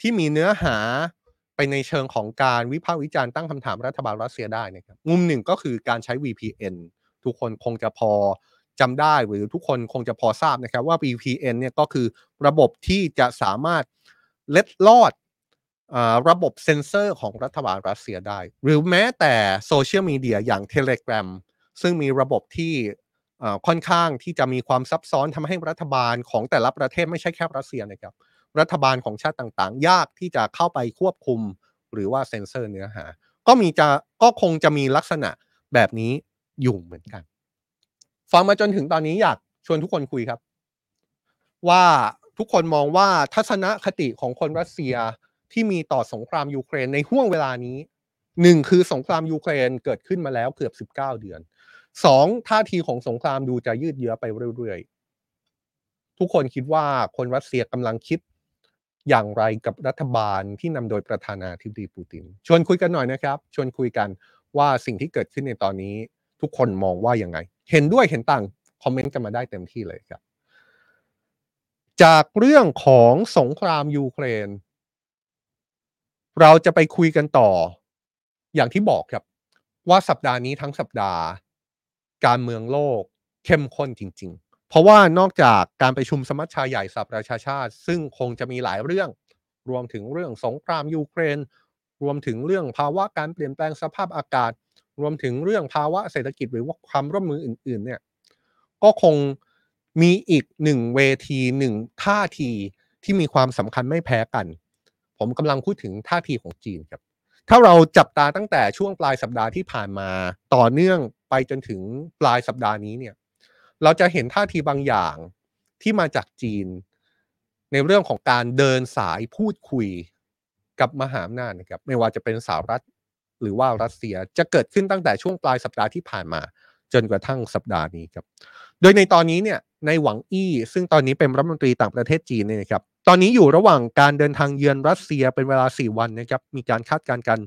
Speaker 1: ที่มีเนื้อหาไปในเชิงของการวิพากษ์วิจารณ์ตั้งคำถามรัฐบาลรัสเซียได้นะครับมุมหนึ่งก็คือการใช้ VPN ทุกคนคงจะพอจำได้หรือทุกคนคงจะพอทราบนะครับว่า VPN เนี่ยก็คือระบบที่จะสามารถเล็ดลอด ระบบเซ็นเซอร์ของรัฐบาลรัสเซียได้ หรือแม้แต่โซเชียลมีเดียอย่าง Telegram ซึ่งมีระบบที่ค่อนข้างที่จะมีความซับซ้อนทำให้รัฐบาลของแต่ละประเทศไม่ใช่แค่รัสเซียนะครับ รัฐบาลของชาติต่างๆ ยากที่จะเข้าไปควบคุม หรือว่าเซ็นเซอร์เนื้อหา ก็มีจะก็คงจะมีลักษณะแบบนี้อยู่เหมือนกัน ฟังมาจนถึงตอนนี้อยากชวนทุกคนคุยครับ ว่าทุกคนมองว่าทัศนคติของคนรัสเซีย ที่มีต่อสงครามยูเครนในห่วงเวลานี้หนึ่งคือสงครามยูเครนเกิดขึ้นมาแล้วเกือบ 19 เดือนสองท่าทีของสงครามดูจะยืดเยื้อไปเรื่อยๆ ทุกคนคิดว่าคนรัสเซียกำลังคิดอย่างไรกับรัฐบาลที่นำโดยประธานาธิบดีปูติน ชวนคุยกันหน่อยนะครับ ชวนคุยกันว่าสิ่งที่เกิดขึ้นในตอนนี้ ทุกคนมองว่าอย่างไง เห็นด้วยเห็นต่าง คอมเมนต์กันมาได้เต็มที่เลยครับ จากเรื่องของสงครามยูเครน เราจะไปคุยกันต่อ อย่างที่บอกครับ ว่าสัปดาห์นี้ทั้งสัปดาห์ การเมืองโลกเข้มข้นจริง ๆ เพราะว่านอกจากการประชุมสมัชชาใหญ่สหประชาชาติ ซึ่งคงจะมีหลายเรื่อง รวมถึงเรื่องสงครามยูเครน รวมถึงเรื่องภาวะการเปลี่ยนแปลงสภาพอากาศ รวมถึงเรื่องภาวะเศรษฐกิจหรือว่าความร่วมมืออื่น ๆ เนี่ย ก็คงมีอีกหนึ่งเวทีหนึ่งท่าทีที่มีความสำคัญไม่แพ้กัน ผมกำลังพูดถึงท่าทีของจีนครับ ถ้าเราจับตาตั้งแต่ช่วงปลายสัปดาห์ที่ผ่านมาต่อเนื่องไปจนถึงปลายสัปดาห์นี้เนี่ย เราจะเห็นท่าทีบางอย่างที่มาจากจีน ในเรื่องของการเดินสายพูดคุยกับมหาอำนาจนะครับ ไม่ว่าจะเป็นสหรัฐหรือว่ารัสเซียจะเกิดขึ้นตั้งแต่ช่วงปลายสัปดาห์ที่ผ่านมา จนกระทั่งสัปดาห์นี้ครับ โดยในตอนนี้เนี่ยในหวังอี้ซึ่งตอนนี้เป็นรัฐมนตรีต่างประเทศจีนเนี่ยนะครับ ตอนนี้อยู่ระหว่างการเดินทางเยือนรัสเซียเป็นเวลา 4 วันนะครับ มีการคาดการณ์กัน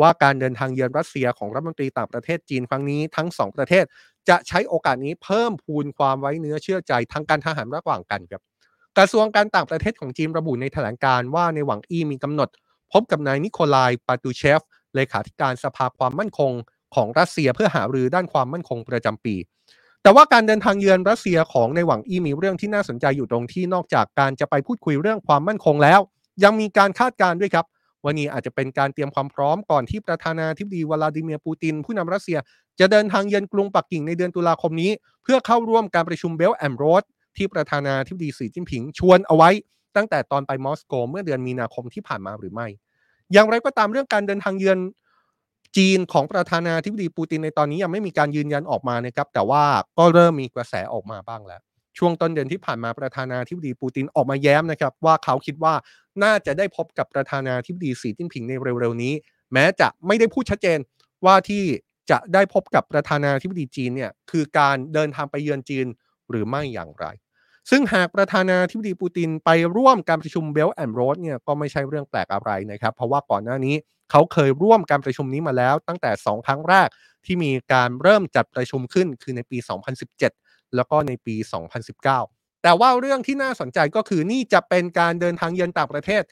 Speaker 1: ว่าการเดินทางเยือนรัสเซียของรัฐมนตรีต่างประเทศจีนครั้งนี้ทั้ง 2 ประเทศ จะใช้โอกาสนี้เพิ่มพูนความไว้เนื้อเชื่อใจทางการทหารระหว่างกันครับ กระทรวงการต่างประเทศของจีนระบุในแถลงการว่าในหวังอี้มีกำหนด พบกับนายนิโคลายปาตูเชฟเลขาธิการสภาความมั่นคงของรัสเซียเพื่อหารือด้านความมั่นคงประจำปี แต่ว่าการเดินทางเยือนรัสเซียของนายหวังอี้มีเรื่องที่น่าสนใจอยู่ตรงที่นอกจากการจะไปพูดคุยเรื่องความมั่นคงแล้ว ยังมีการคาดการณ์ด้วยครับว่านี่อาจจะเป็นการเตรียมความพร้อมก่อนที่ประธานาธิบดีวลาดิเมียร์ปูติน ผู้นำรัสเซีย จะเดินทางเยือนกรุงปักกิ่งในเดือนตุลาคมนี้ เพื่อเข้าร่วมการประชุม Belt and Road ที่ประธานาธิบดีสีจิ้นผิงชวนเอาไว้ ตั้งแต่ตอนไปมอสโกเมื่อเดือนมีนาคมที่ผ่านมาหรือไม่ อย่างไรก็ตามเรื่องการเดินทางเยือน จีนของประธานาธิบดีปูตินในตอนนี้ยังไม่มีการยืนยันออกมานะครับ แต่ว่าก็เริ่มมีกระแสออกมาบ้างแล้ว ช่วงต้นเดือนที่ผ่านมาประธานาธิบดีปูตินออกมาแย้มนะครับ ว่าเขาคิดว่าน่าจะได้พบกับประธานาธิบดีสีจิ้นผิงในเร็วๆนี้ แม้จะไม่ได้พูดชัดเจนว่าที่จะได้พบกับประธานาธิบดีจีนเนี่ยคือการเดินทางไปเยือนจีนหรือไม่อย่างไร ซึ่งหากประธานาธิบดีปูตินไปร่วมการประชุม Belt and Road เนี่ยก็ไม่ใช่เรื่องแปลกอะไรนะครับ เพราะว่าก่อนหน้านี้ เขาเคยร่วมการประชุมนี้มาแล้ว ตั้งแต่ 2 ครั้งแรกที่มีการเริ่มจัดประชุมขึ้นคือในปี 2017 แล้วก็ในปี 2019 แต่ว่าเรื่องที่น่าสนใจก็คือนี่จะเป็นการเดินทางเยือนต่างประเทศ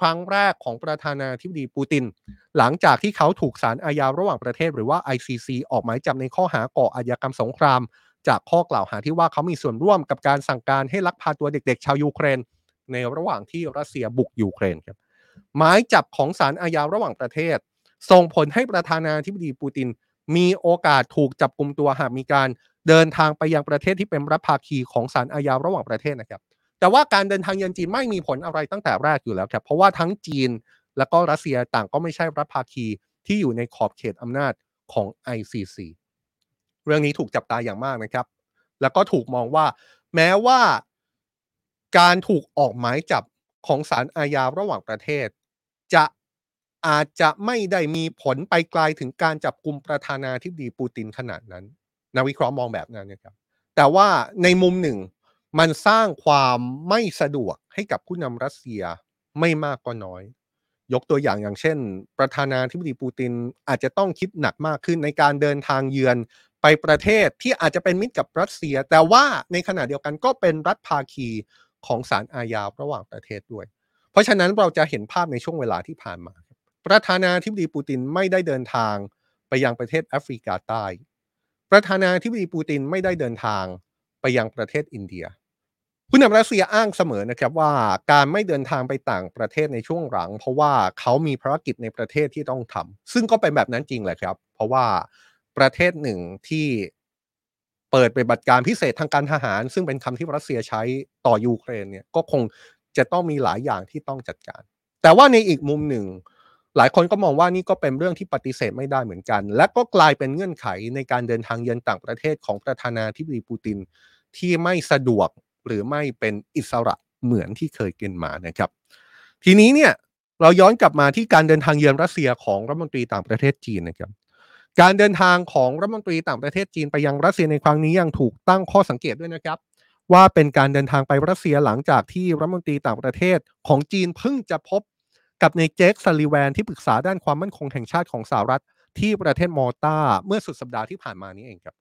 Speaker 1: ครั้งแรกของประธานาธิบดีปูติน หลังจากที่เขาถูกศาลอาญาระหว่างประเทศ หรือว่า ICC ออกหมายจับในข้อหาก่ออาชญากรรมสงคราม จากข้อกล่าวหาที่ว่าเขามีส่วนร่วมกับการสั่งการให้ลักพาตัวเด็ก ๆ ชาวยูเครน ในระหว่างที่รัสเซียบุกยูเครนครับ หมายจับของศาลอาญาระหว่างประเทศ ส่งผลให้ประธานาธิบดีปูติน มีโอกาสถูกจับกลุ่มตัวหากมีการเดินทางไปยังประเทศที่เป็นรัฐภาคีของศาลอาญาระหว่างประเทศนะครับ แต่ว่าการเดินทางเยือนจีนไม่มีผลอะไรตั้งแต่แรกอยู่แล้วครับ เพราะว่าทั้งจีนและก็รัสเซียต่างก็ไม่ใช่รัฐภาคีที่อยู่ในขอบเขตอำนาจของ ICC เรื่องนี้ถูกจับตาอย่างมากนะครับ แล้วก็ถูกมองว่า แม้ว่าการถูกออกหมายจับ ของศาลอาญาระหว่างประเทศ จะอาจจะไม่ได้มีผลไปไกลถึงการจับกลุ่มประธานาธิบดีปูตินขนาดนั้นนักวิเคราะห์มองแบบนั้นนะครับแต่ว่าในมุมหนึ่งมันสร้างความไม่สะดวกให้กับผู้นำรัสเซียไม่มากก็น้อย ยกตัวอย่างอย่างเช่น ประธานาธิบดีปูตินอาจจะต้องคิดหนักมากขึ้นในการเดินทางเยือนไปประเทศที่อาจจะเป็นมิตรกับรัสเซีย แต่ว่าในขณะเดียวกันก็เป็นรัฐภาคี ของศาลอาญาระหว่างประเทศด้วย เพราะฉะนั้นเราจะเห็นภาพในช่วงเวลาที่ผ่านมา ประธานาธิบดีปูตินไม่ได้เดินทางไปยังประเทศแอฟริกาใต้ ประธานาธิบดีปูตินไม่ได้เดินทางไปยังประเทศอินเดีย ผู้นำรัสเซียอ้างเสมอนะครับว่าการไม่เดินทางไปต่างประเทศในช่วงหลัง เพราะว่าเขามีภารกิจในประเทศที่ต้องทำซึ่งก็เป็นแบบนั้นจริงแหละครับ เพราะว่าประเทศหนึ่งที่ เปิดปฏิบัติการพิเศษทางการทหาร ซึ่งเป็นคำที่รัสเซียใช้ต่อยูเครนเนี่ยก็คงจะต้องมีหลายอย่างที่ต้องจัดการ แต่ว่าในอีกมุมหนึ่ง หลายคนก็มองว่านี่ก็เป็นเรื่องที่ปฏิเสธไม่ได้เหมือนกัน และก็กลายเป็นเงื่อนไขในการเดินทางเยือนต่างประเทศของประธานาธิบดีปูตินที่ไม่สะดวกหรือไม่เป็นอิสระเหมือนที่เคยกินมานะครับ ทีนี้เนี่ยเราย้อนกลับมาที่การเดินทางเยือนรัสเซียของรัฐมนตรีต่างประเทศจีนนะครับ การเดินทางของรัฐมนตรีต่างประเทศจีนไปยังรัสเซียในครั้งนี้ยังถูกตั้งข้อสังเกตด้วยนะครับ ว่าเป็นการเดินทางไปรัสเซียหลังจากที่รัฐมนตรีต่างประเทศของจีนเพิ่งจะพบกับในเจคซัลลิแวนที่ปรึกษาด้านความมั่นคงแห่งชาติของสหรัฐที่ประเทศมอตาเมื่อสุดสัปดาห์ที่ผ่านมานี้เองครับ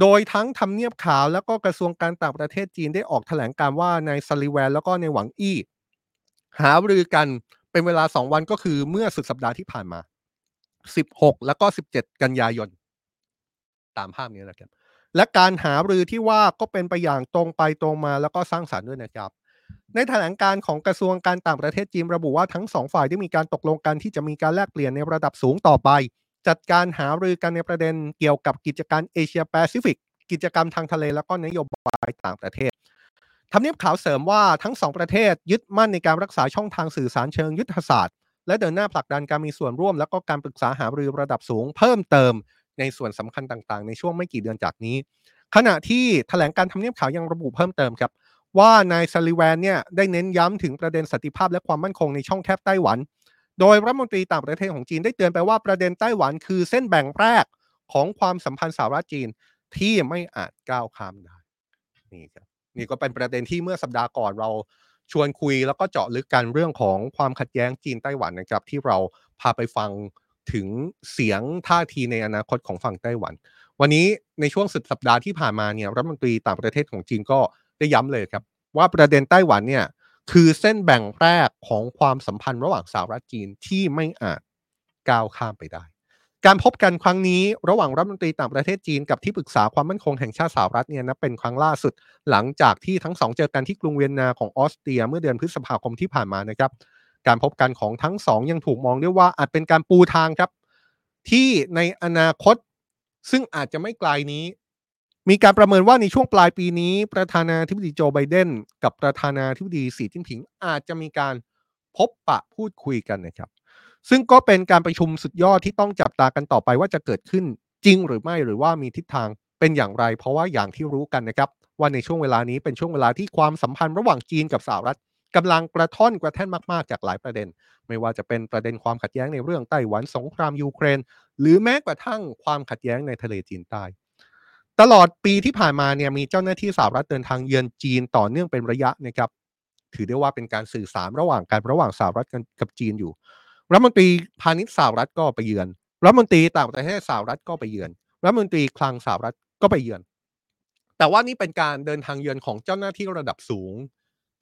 Speaker 1: โดยทั้งทำเนียบขาวแล้วก็กระทรวงการต่างประเทศจีนได้ออกแถลงการว่าในซัลลิแวนแล้วก็ในหวังอี้หารือกันเป็นเวลา 2 วันก็คือเมื่อสุดสัปดาห์ที่ผ่านมา 16 แล้วก็ 17 กันยายน ตามภาพนี้นะครับ และการหารือที่ว่าก็เป็นไปอย่างตรงไปตรงมาแล้วก็สร้างสารรค์ด้วยนะครับ ในแถลงการของกระทรวงการต่างประเทศจีนระบุว่าทั้งสองฝ่ายได้มีการตกลงกันที่จะมีการแลกเปลี่ยนในระดับสูงต่อไป จัดการหารือกันในประเด็นเกี่ยวกับกิจการเอเชียแปซิฟิกกิจกรรมทางทะเลแล้วก็นโยบายต่างประเทศทำเนียบขาวเสริมว่าทั้งสองประเทศยึดมั่นในการรักษาช่องทางสื่อสารเชิงยุทธศาสตร์ และเดินหน้าผลักดันการมีส่วนร่วม และก็การปรึกษาหารือระดับสูง เพิ่มเติมในส่วนสำคัญต่างๆ ในช่วงไม่กี่เดือนจากนี้ ขณะที่แถลงการณ์ทำเนียบขาวยังระบุเพิ่มเติมครับ ว่านายซัลลิแวนเนี่ยได้เน้นย้ำถึงประเด็นสันติภาพและความมั่นคงในช่องแคบไต้หวัน โดยรัฐมนตรีต่างประเทศของจีนได้เตือนไปว่าประเด็นไต้หวันคือเส้นแบ่งแรกของความสัมพันธ์สหรัฐจีนที่ไม่อาจก้าวข้ามได้นี่ครับนี่ก็เป็นประเด็นที่เมื่อสัปดาห์ก่อนเรา ชวนคุยแล้วก็เจาะลึกกันเรื่องของความขัดแย้งจีนไต้หวันนะครับ ที่เราพาไปฟังถึงเสียงท่าทีในอนาคตของฝั่งไต้หวัน วันนี้ในช่วงสุดสัปดาห์ที่ผ่านมาเนี่ยรัฐมนตรีต่างประเทศของจีนก็ได้ย้ำเลยครับ ว่าประเด็นไต้หวันเนี่ยคือเส้นแบ่งแรกของความสัมพันธ์ระหว่างสหรัฐจีนที่ไม่อาจก้าวข้ามไปได้ การพบกันครั้งนี้ระหว่างรัฐมนตรีต่างประเทศจีนกับที่ปรึกษาความมั่นคงแห่งชาติสหรัฐเนี่ยนะเป็นครั้งล่าสุด หลังจากที่ทั้งสองเจอกันที่กรุงเวียนนาของออสเตรียเมื่อเดือนพฤษภาคมที่ผ่านมานะครับ การพบกันของทั้งสองยังถูกมองได้ว่าอาจเป็นการปูทางครับ ที่ในอนาคตซึ่งอาจจะไม่ไกลนี้ มีการประเมินว่าในช่วงปลายปีนี้ ประธานาธิบดีโจไบเดนกับประธานาธิบดีสีจิ้นผิงอาจจะมีการพบปะพูดคุยกันนะครับ ซึ่งก็เป็นการประชุมสุดยอดที่ต้องจับตากันต่อไปว่าจะเกิดขึ้นจริงหรือไม่หรือว่ามีทิศทางเป็นอย่างไร เพราะว่าอย่างที่รู้กันนะครับ ว่าในช่วงเวลานี้เป็นช่วงเวลาที่ความสัมพันธ์ระหว่างจีนกับสหรัฐกำลังกระท่อนกระแท่นมากๆ จากหลายประเด็น ไม่ว่าจะเป็นประเด็นความขัดแย้งในเรื่องไต้หวันสงครามยูเครน หรือแม้กระทั่งความขัดแย้งในทะเลจีนใต้ตลอดปีที่ผ่านมาเนี่ยมีเจ้าหน้าที่สหรัฐเดินทางเยือนจีนต่อเนื่องเป็นระยะนะครับ ถือได้ว่าเป็นการสื่อสารระหว่างกันระหว่างสหรัฐกับจีนอยู่ รัฐมนตรีพาณิชย์สหรัฐก็ไปเยือนรัฐมนตรีต่างประเทศสหรัฐก็ไปเยือนรัฐมนตรีคลังสหรัฐก็ไปเยือน แต่ว่านี่เป็นการเดินทางเยือนของเจ้าหน้าที่ระดับสูง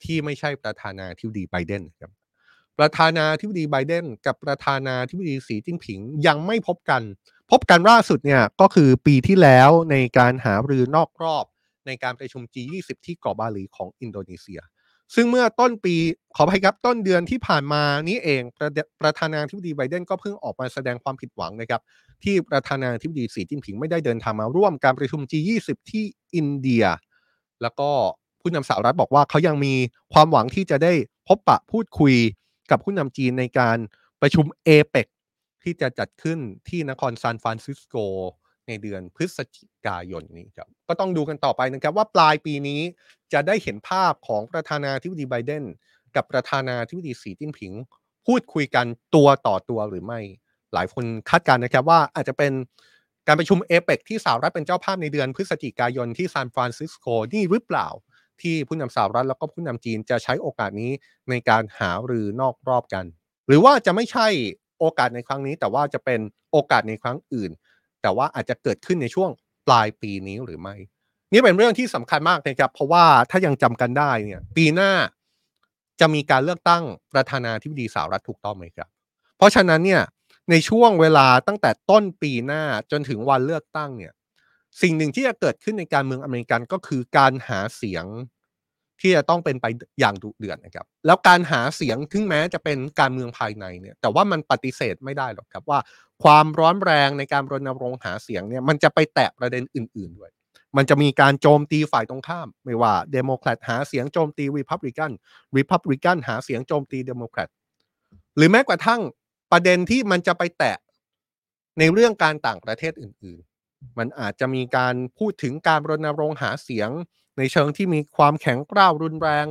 Speaker 1: ที่ไม่ใช่ประธานาธิบดีไบเดนครับประธานาธิบดีไบเดนกับประธานาธิบดีสีจิ้นผิงยังไม่พบกัน พบกันล่าสุดเนี่ยก็คือปีที่แล้วในการหารือนอกรอบในการประชุม G20 ที่เกาะบาหลีของอินโดนีเซีย ซึ่งเมื่อต้นปีขออภัยครับต้นเดือนที่ผ่านมานี้เองประประธานาธิบดีไบเดนก็เพิ่งออกมาแสดงความผิดหวังนะครับ ที่ประธานาธิบดีสีจิ้นผิงไม่ได้เดินทางมาร่วมการประชุม G20 ที่อินเดีย แล้วก็ผู้นำสหรัฐบอกว่าเขายังมีความหวังที่จะได้พบปะพูดคุยกับผู้นำจีนในการประชุมเอเปกที่จะจัดขึ้นที่นครซานฟรานซิสโกในเดือนพฤศจิกายนนี้ครับก็ต้องดูกันต่อไปนะครับว่าปลายปีนี้ จะได้เห็นภาพของประธานาธิบดีไบเดนกับประธานาธิบดีสีจิ้นผิง พูดคุยกันตัวต่อตัวหรือไม่ หลายคนคาดการณ์นะครับว่าอาจจะเป็นการประชุมเอเปกที่สหรัฐเป็นเจ้าภาพในเดือนพฤศจิกายนที่ซานฟรานซิสโกนี่หรือเปล่า ที่ผู้นำสหรัฐแล้วก็ผู้นำจีนจะใช้โอกาสนี้ในการหาหรือนอกรอบกัน หรือว่าจะไม่ใช่โอกาสในครั้งนี้ แต่ว่าจะเป็นโอกาสในครั้งอื่น แต่ว่าอาจจะเกิดขึ้นในช่วงปลายปีนี้หรือไม่ นี่เป็นเรื่องที่สำคัญมากนะครับ เพราะว่าถ้ายังจำกันได้เนี่ย ปีหน้าจะมีการเลือกตั้งประธานาธิบดีสหรัฐถูกต้องไหมครับ เพราะฉะนั้นเนี่ยในช่วงเวลาตั้งแต่ต้นปีหน้าจนถึงวันเลือกตั้งเนี่ย สิ่งหนึ่งที่จะเกิดขึ้นในการเมืองอเมริกันก็คือการหาเสียงที่จะต้องเป็นไปอย่างดุเดือดนะครับ แล้วการหาเสียงถึงแม้จะเป็นการเมืองภายในเนี่ย แต่ว่ามันปฏิเสธไม่ได้หรอกครับว่า ความร้อนแรงในการรณรงค์หาเสียงเนี่ย มันจะไปแตะประเด็นอื่น ๆด้วย มันจะมีการโจมตีฝ่ายตรงข้าม ไม่ว่าเดโมแครตหาเสียงโจมตีรีพับลิกันรีพับลิกันหาเสียงโจมตีเดโมแครตหรือแม้กระทั่งประเด็นที่มันจะไปแตะในเรื่องการต่างประเทศอื่น ๆ มันอาจจะมีการพูดถึงการรณรงค์หาเสียงในเชิงที่มีความแข็งกร้าวรุนแรง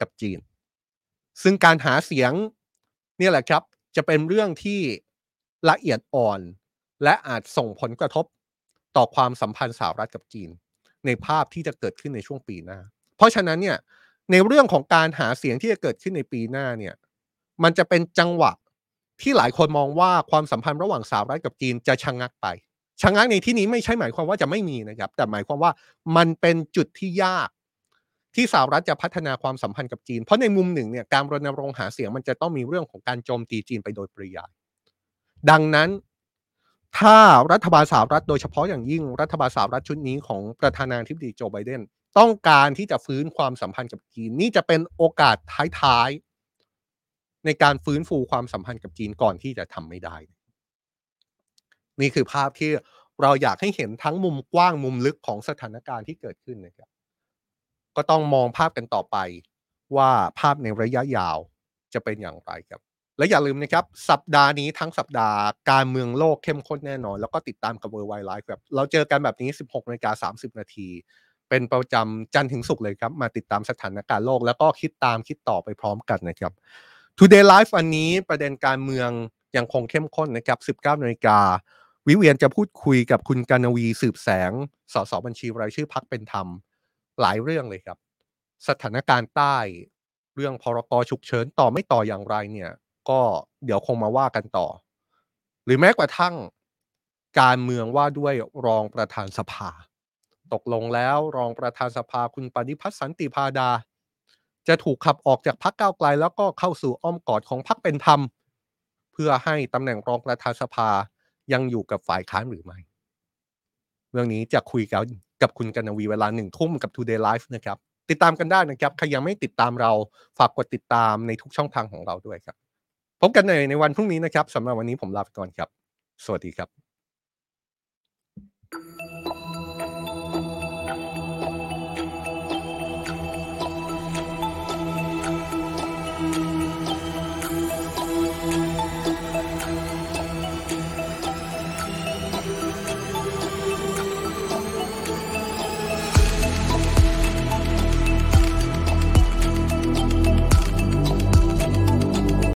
Speaker 1: กับจีน ซึ่งการหาเสียงนี่แหละครับ จะเป็นเรื่องที่ละเอียดอ่อน และอาจส่งผลกระทบ ต่อความสัมพันธ์สหรัฐกับจีน ในภาพที่จะเกิดขึ้นในช่วงปีหน้า เพราะฉะนั้นเนี่ยในเรื่องของการหาเสียงที่จะเกิดขึ้นในปีหน้าเนี่ยมันจะเป็นจังหวะที่หลายคนมองว่าความสัมพันธ์ระหว่างสหรัฐกับจีนจะชะงงักไปชะงักในที่นี้ไม่ใช่หมายความว่าจะไม่มีนะครับ แต่หมายความว่ามันเป็นจุดที่ยากที่สหรัฐจะพัฒนาความสัมพันธ์กับจีน เพราะในมุมหนึ่งเนี่ยการรณรงค์หาเสียงมันจะต้องมีเรื่องของการโจมตีจีนไปโดยปริยาย ดังนั้น ถ้ารัฐบาลสหรัฐโดยเฉพาะอย่างยิ่งรัฐบาลสหรัฐชุดนี้ของประธานาธิบดีโจไบเดนต้องการที่จะฟื้นความสัมพันธ์กับจีน นี่จะเป็นโอกาสท้ายๆ ในการฟื้นฟูความสัมพันธ์กับจีนก่อนที่จะทำไม่ได้ นี่คือภาพที่เราอยากให้เห็นทั้งมุมกว้างมุมลึกของสถานการณ์ที่เกิดขึ้นนะครับ ก็ต้องมองภาพกันต่อไปว่าภาพในระยะยาวจะเป็นอย่างไรครับ และอย่าลืมนะครับ สัปดาห์นี้ทั้งสัปดาห์การเมืองโลกเข้มข้นแน่นอน แล้วก็ติดตามกับเวอร์ไวไลฟ์ครับ เราเจอกันแบบนี้ 16นาฬิกา30 นาที เป็นประจำจันทร์ถึงศุกร์เลยครับ มาติดตามสถานการณ์โลก แล้วก็คิดตามคิดต่อไปพร้อมกันนะครับ Today Live วันนี้ประเด็นการเมืองยังคงเข้มข้นนะครับ 19นาฬิกาวิเวียนจะพูดคุยกับคุณกานวีสืบแสง สสบัญชีรายชื่อพักเป็นธรรม หลายเรื่องเลยครับ สถานการณ์ใต้ เรื่องพรกฉุกเฉินต่อไม่ต่ออย่างไรเนี่ย ก็เดี๋ยวคงมาว่ากันต่อ หรือแม้กระทั่งการเมืองว่าด้วยรองประธานสภา ตกลงแล้วรองประธานสภาคุณปฏิพัฒน์สันติพาดา จะถูกขับออกจากพักก้าวไกล แล้วก็เข้าสู่อ้อมกอดของพักเป็นธรรม เพื่อให้ตำแหน่งรองประธานสภายังอยู่กับฝ่ายค้านหรือไม่ เรื่องนี้จะคุยกับกับคุณกนวีเวลาหนึ่งทุ่มกับ Today Live นะครับ ติดตามกันได้นะครับ ใครยังไม่ติดตามเราฝากกดติดตามในทุกช่องทางของเราด้วยครับ พบกันในในวันพรุ่งนี้นะครับสำหรับวันนี้ผมลาไปก่อนครับ สวัสดีครับ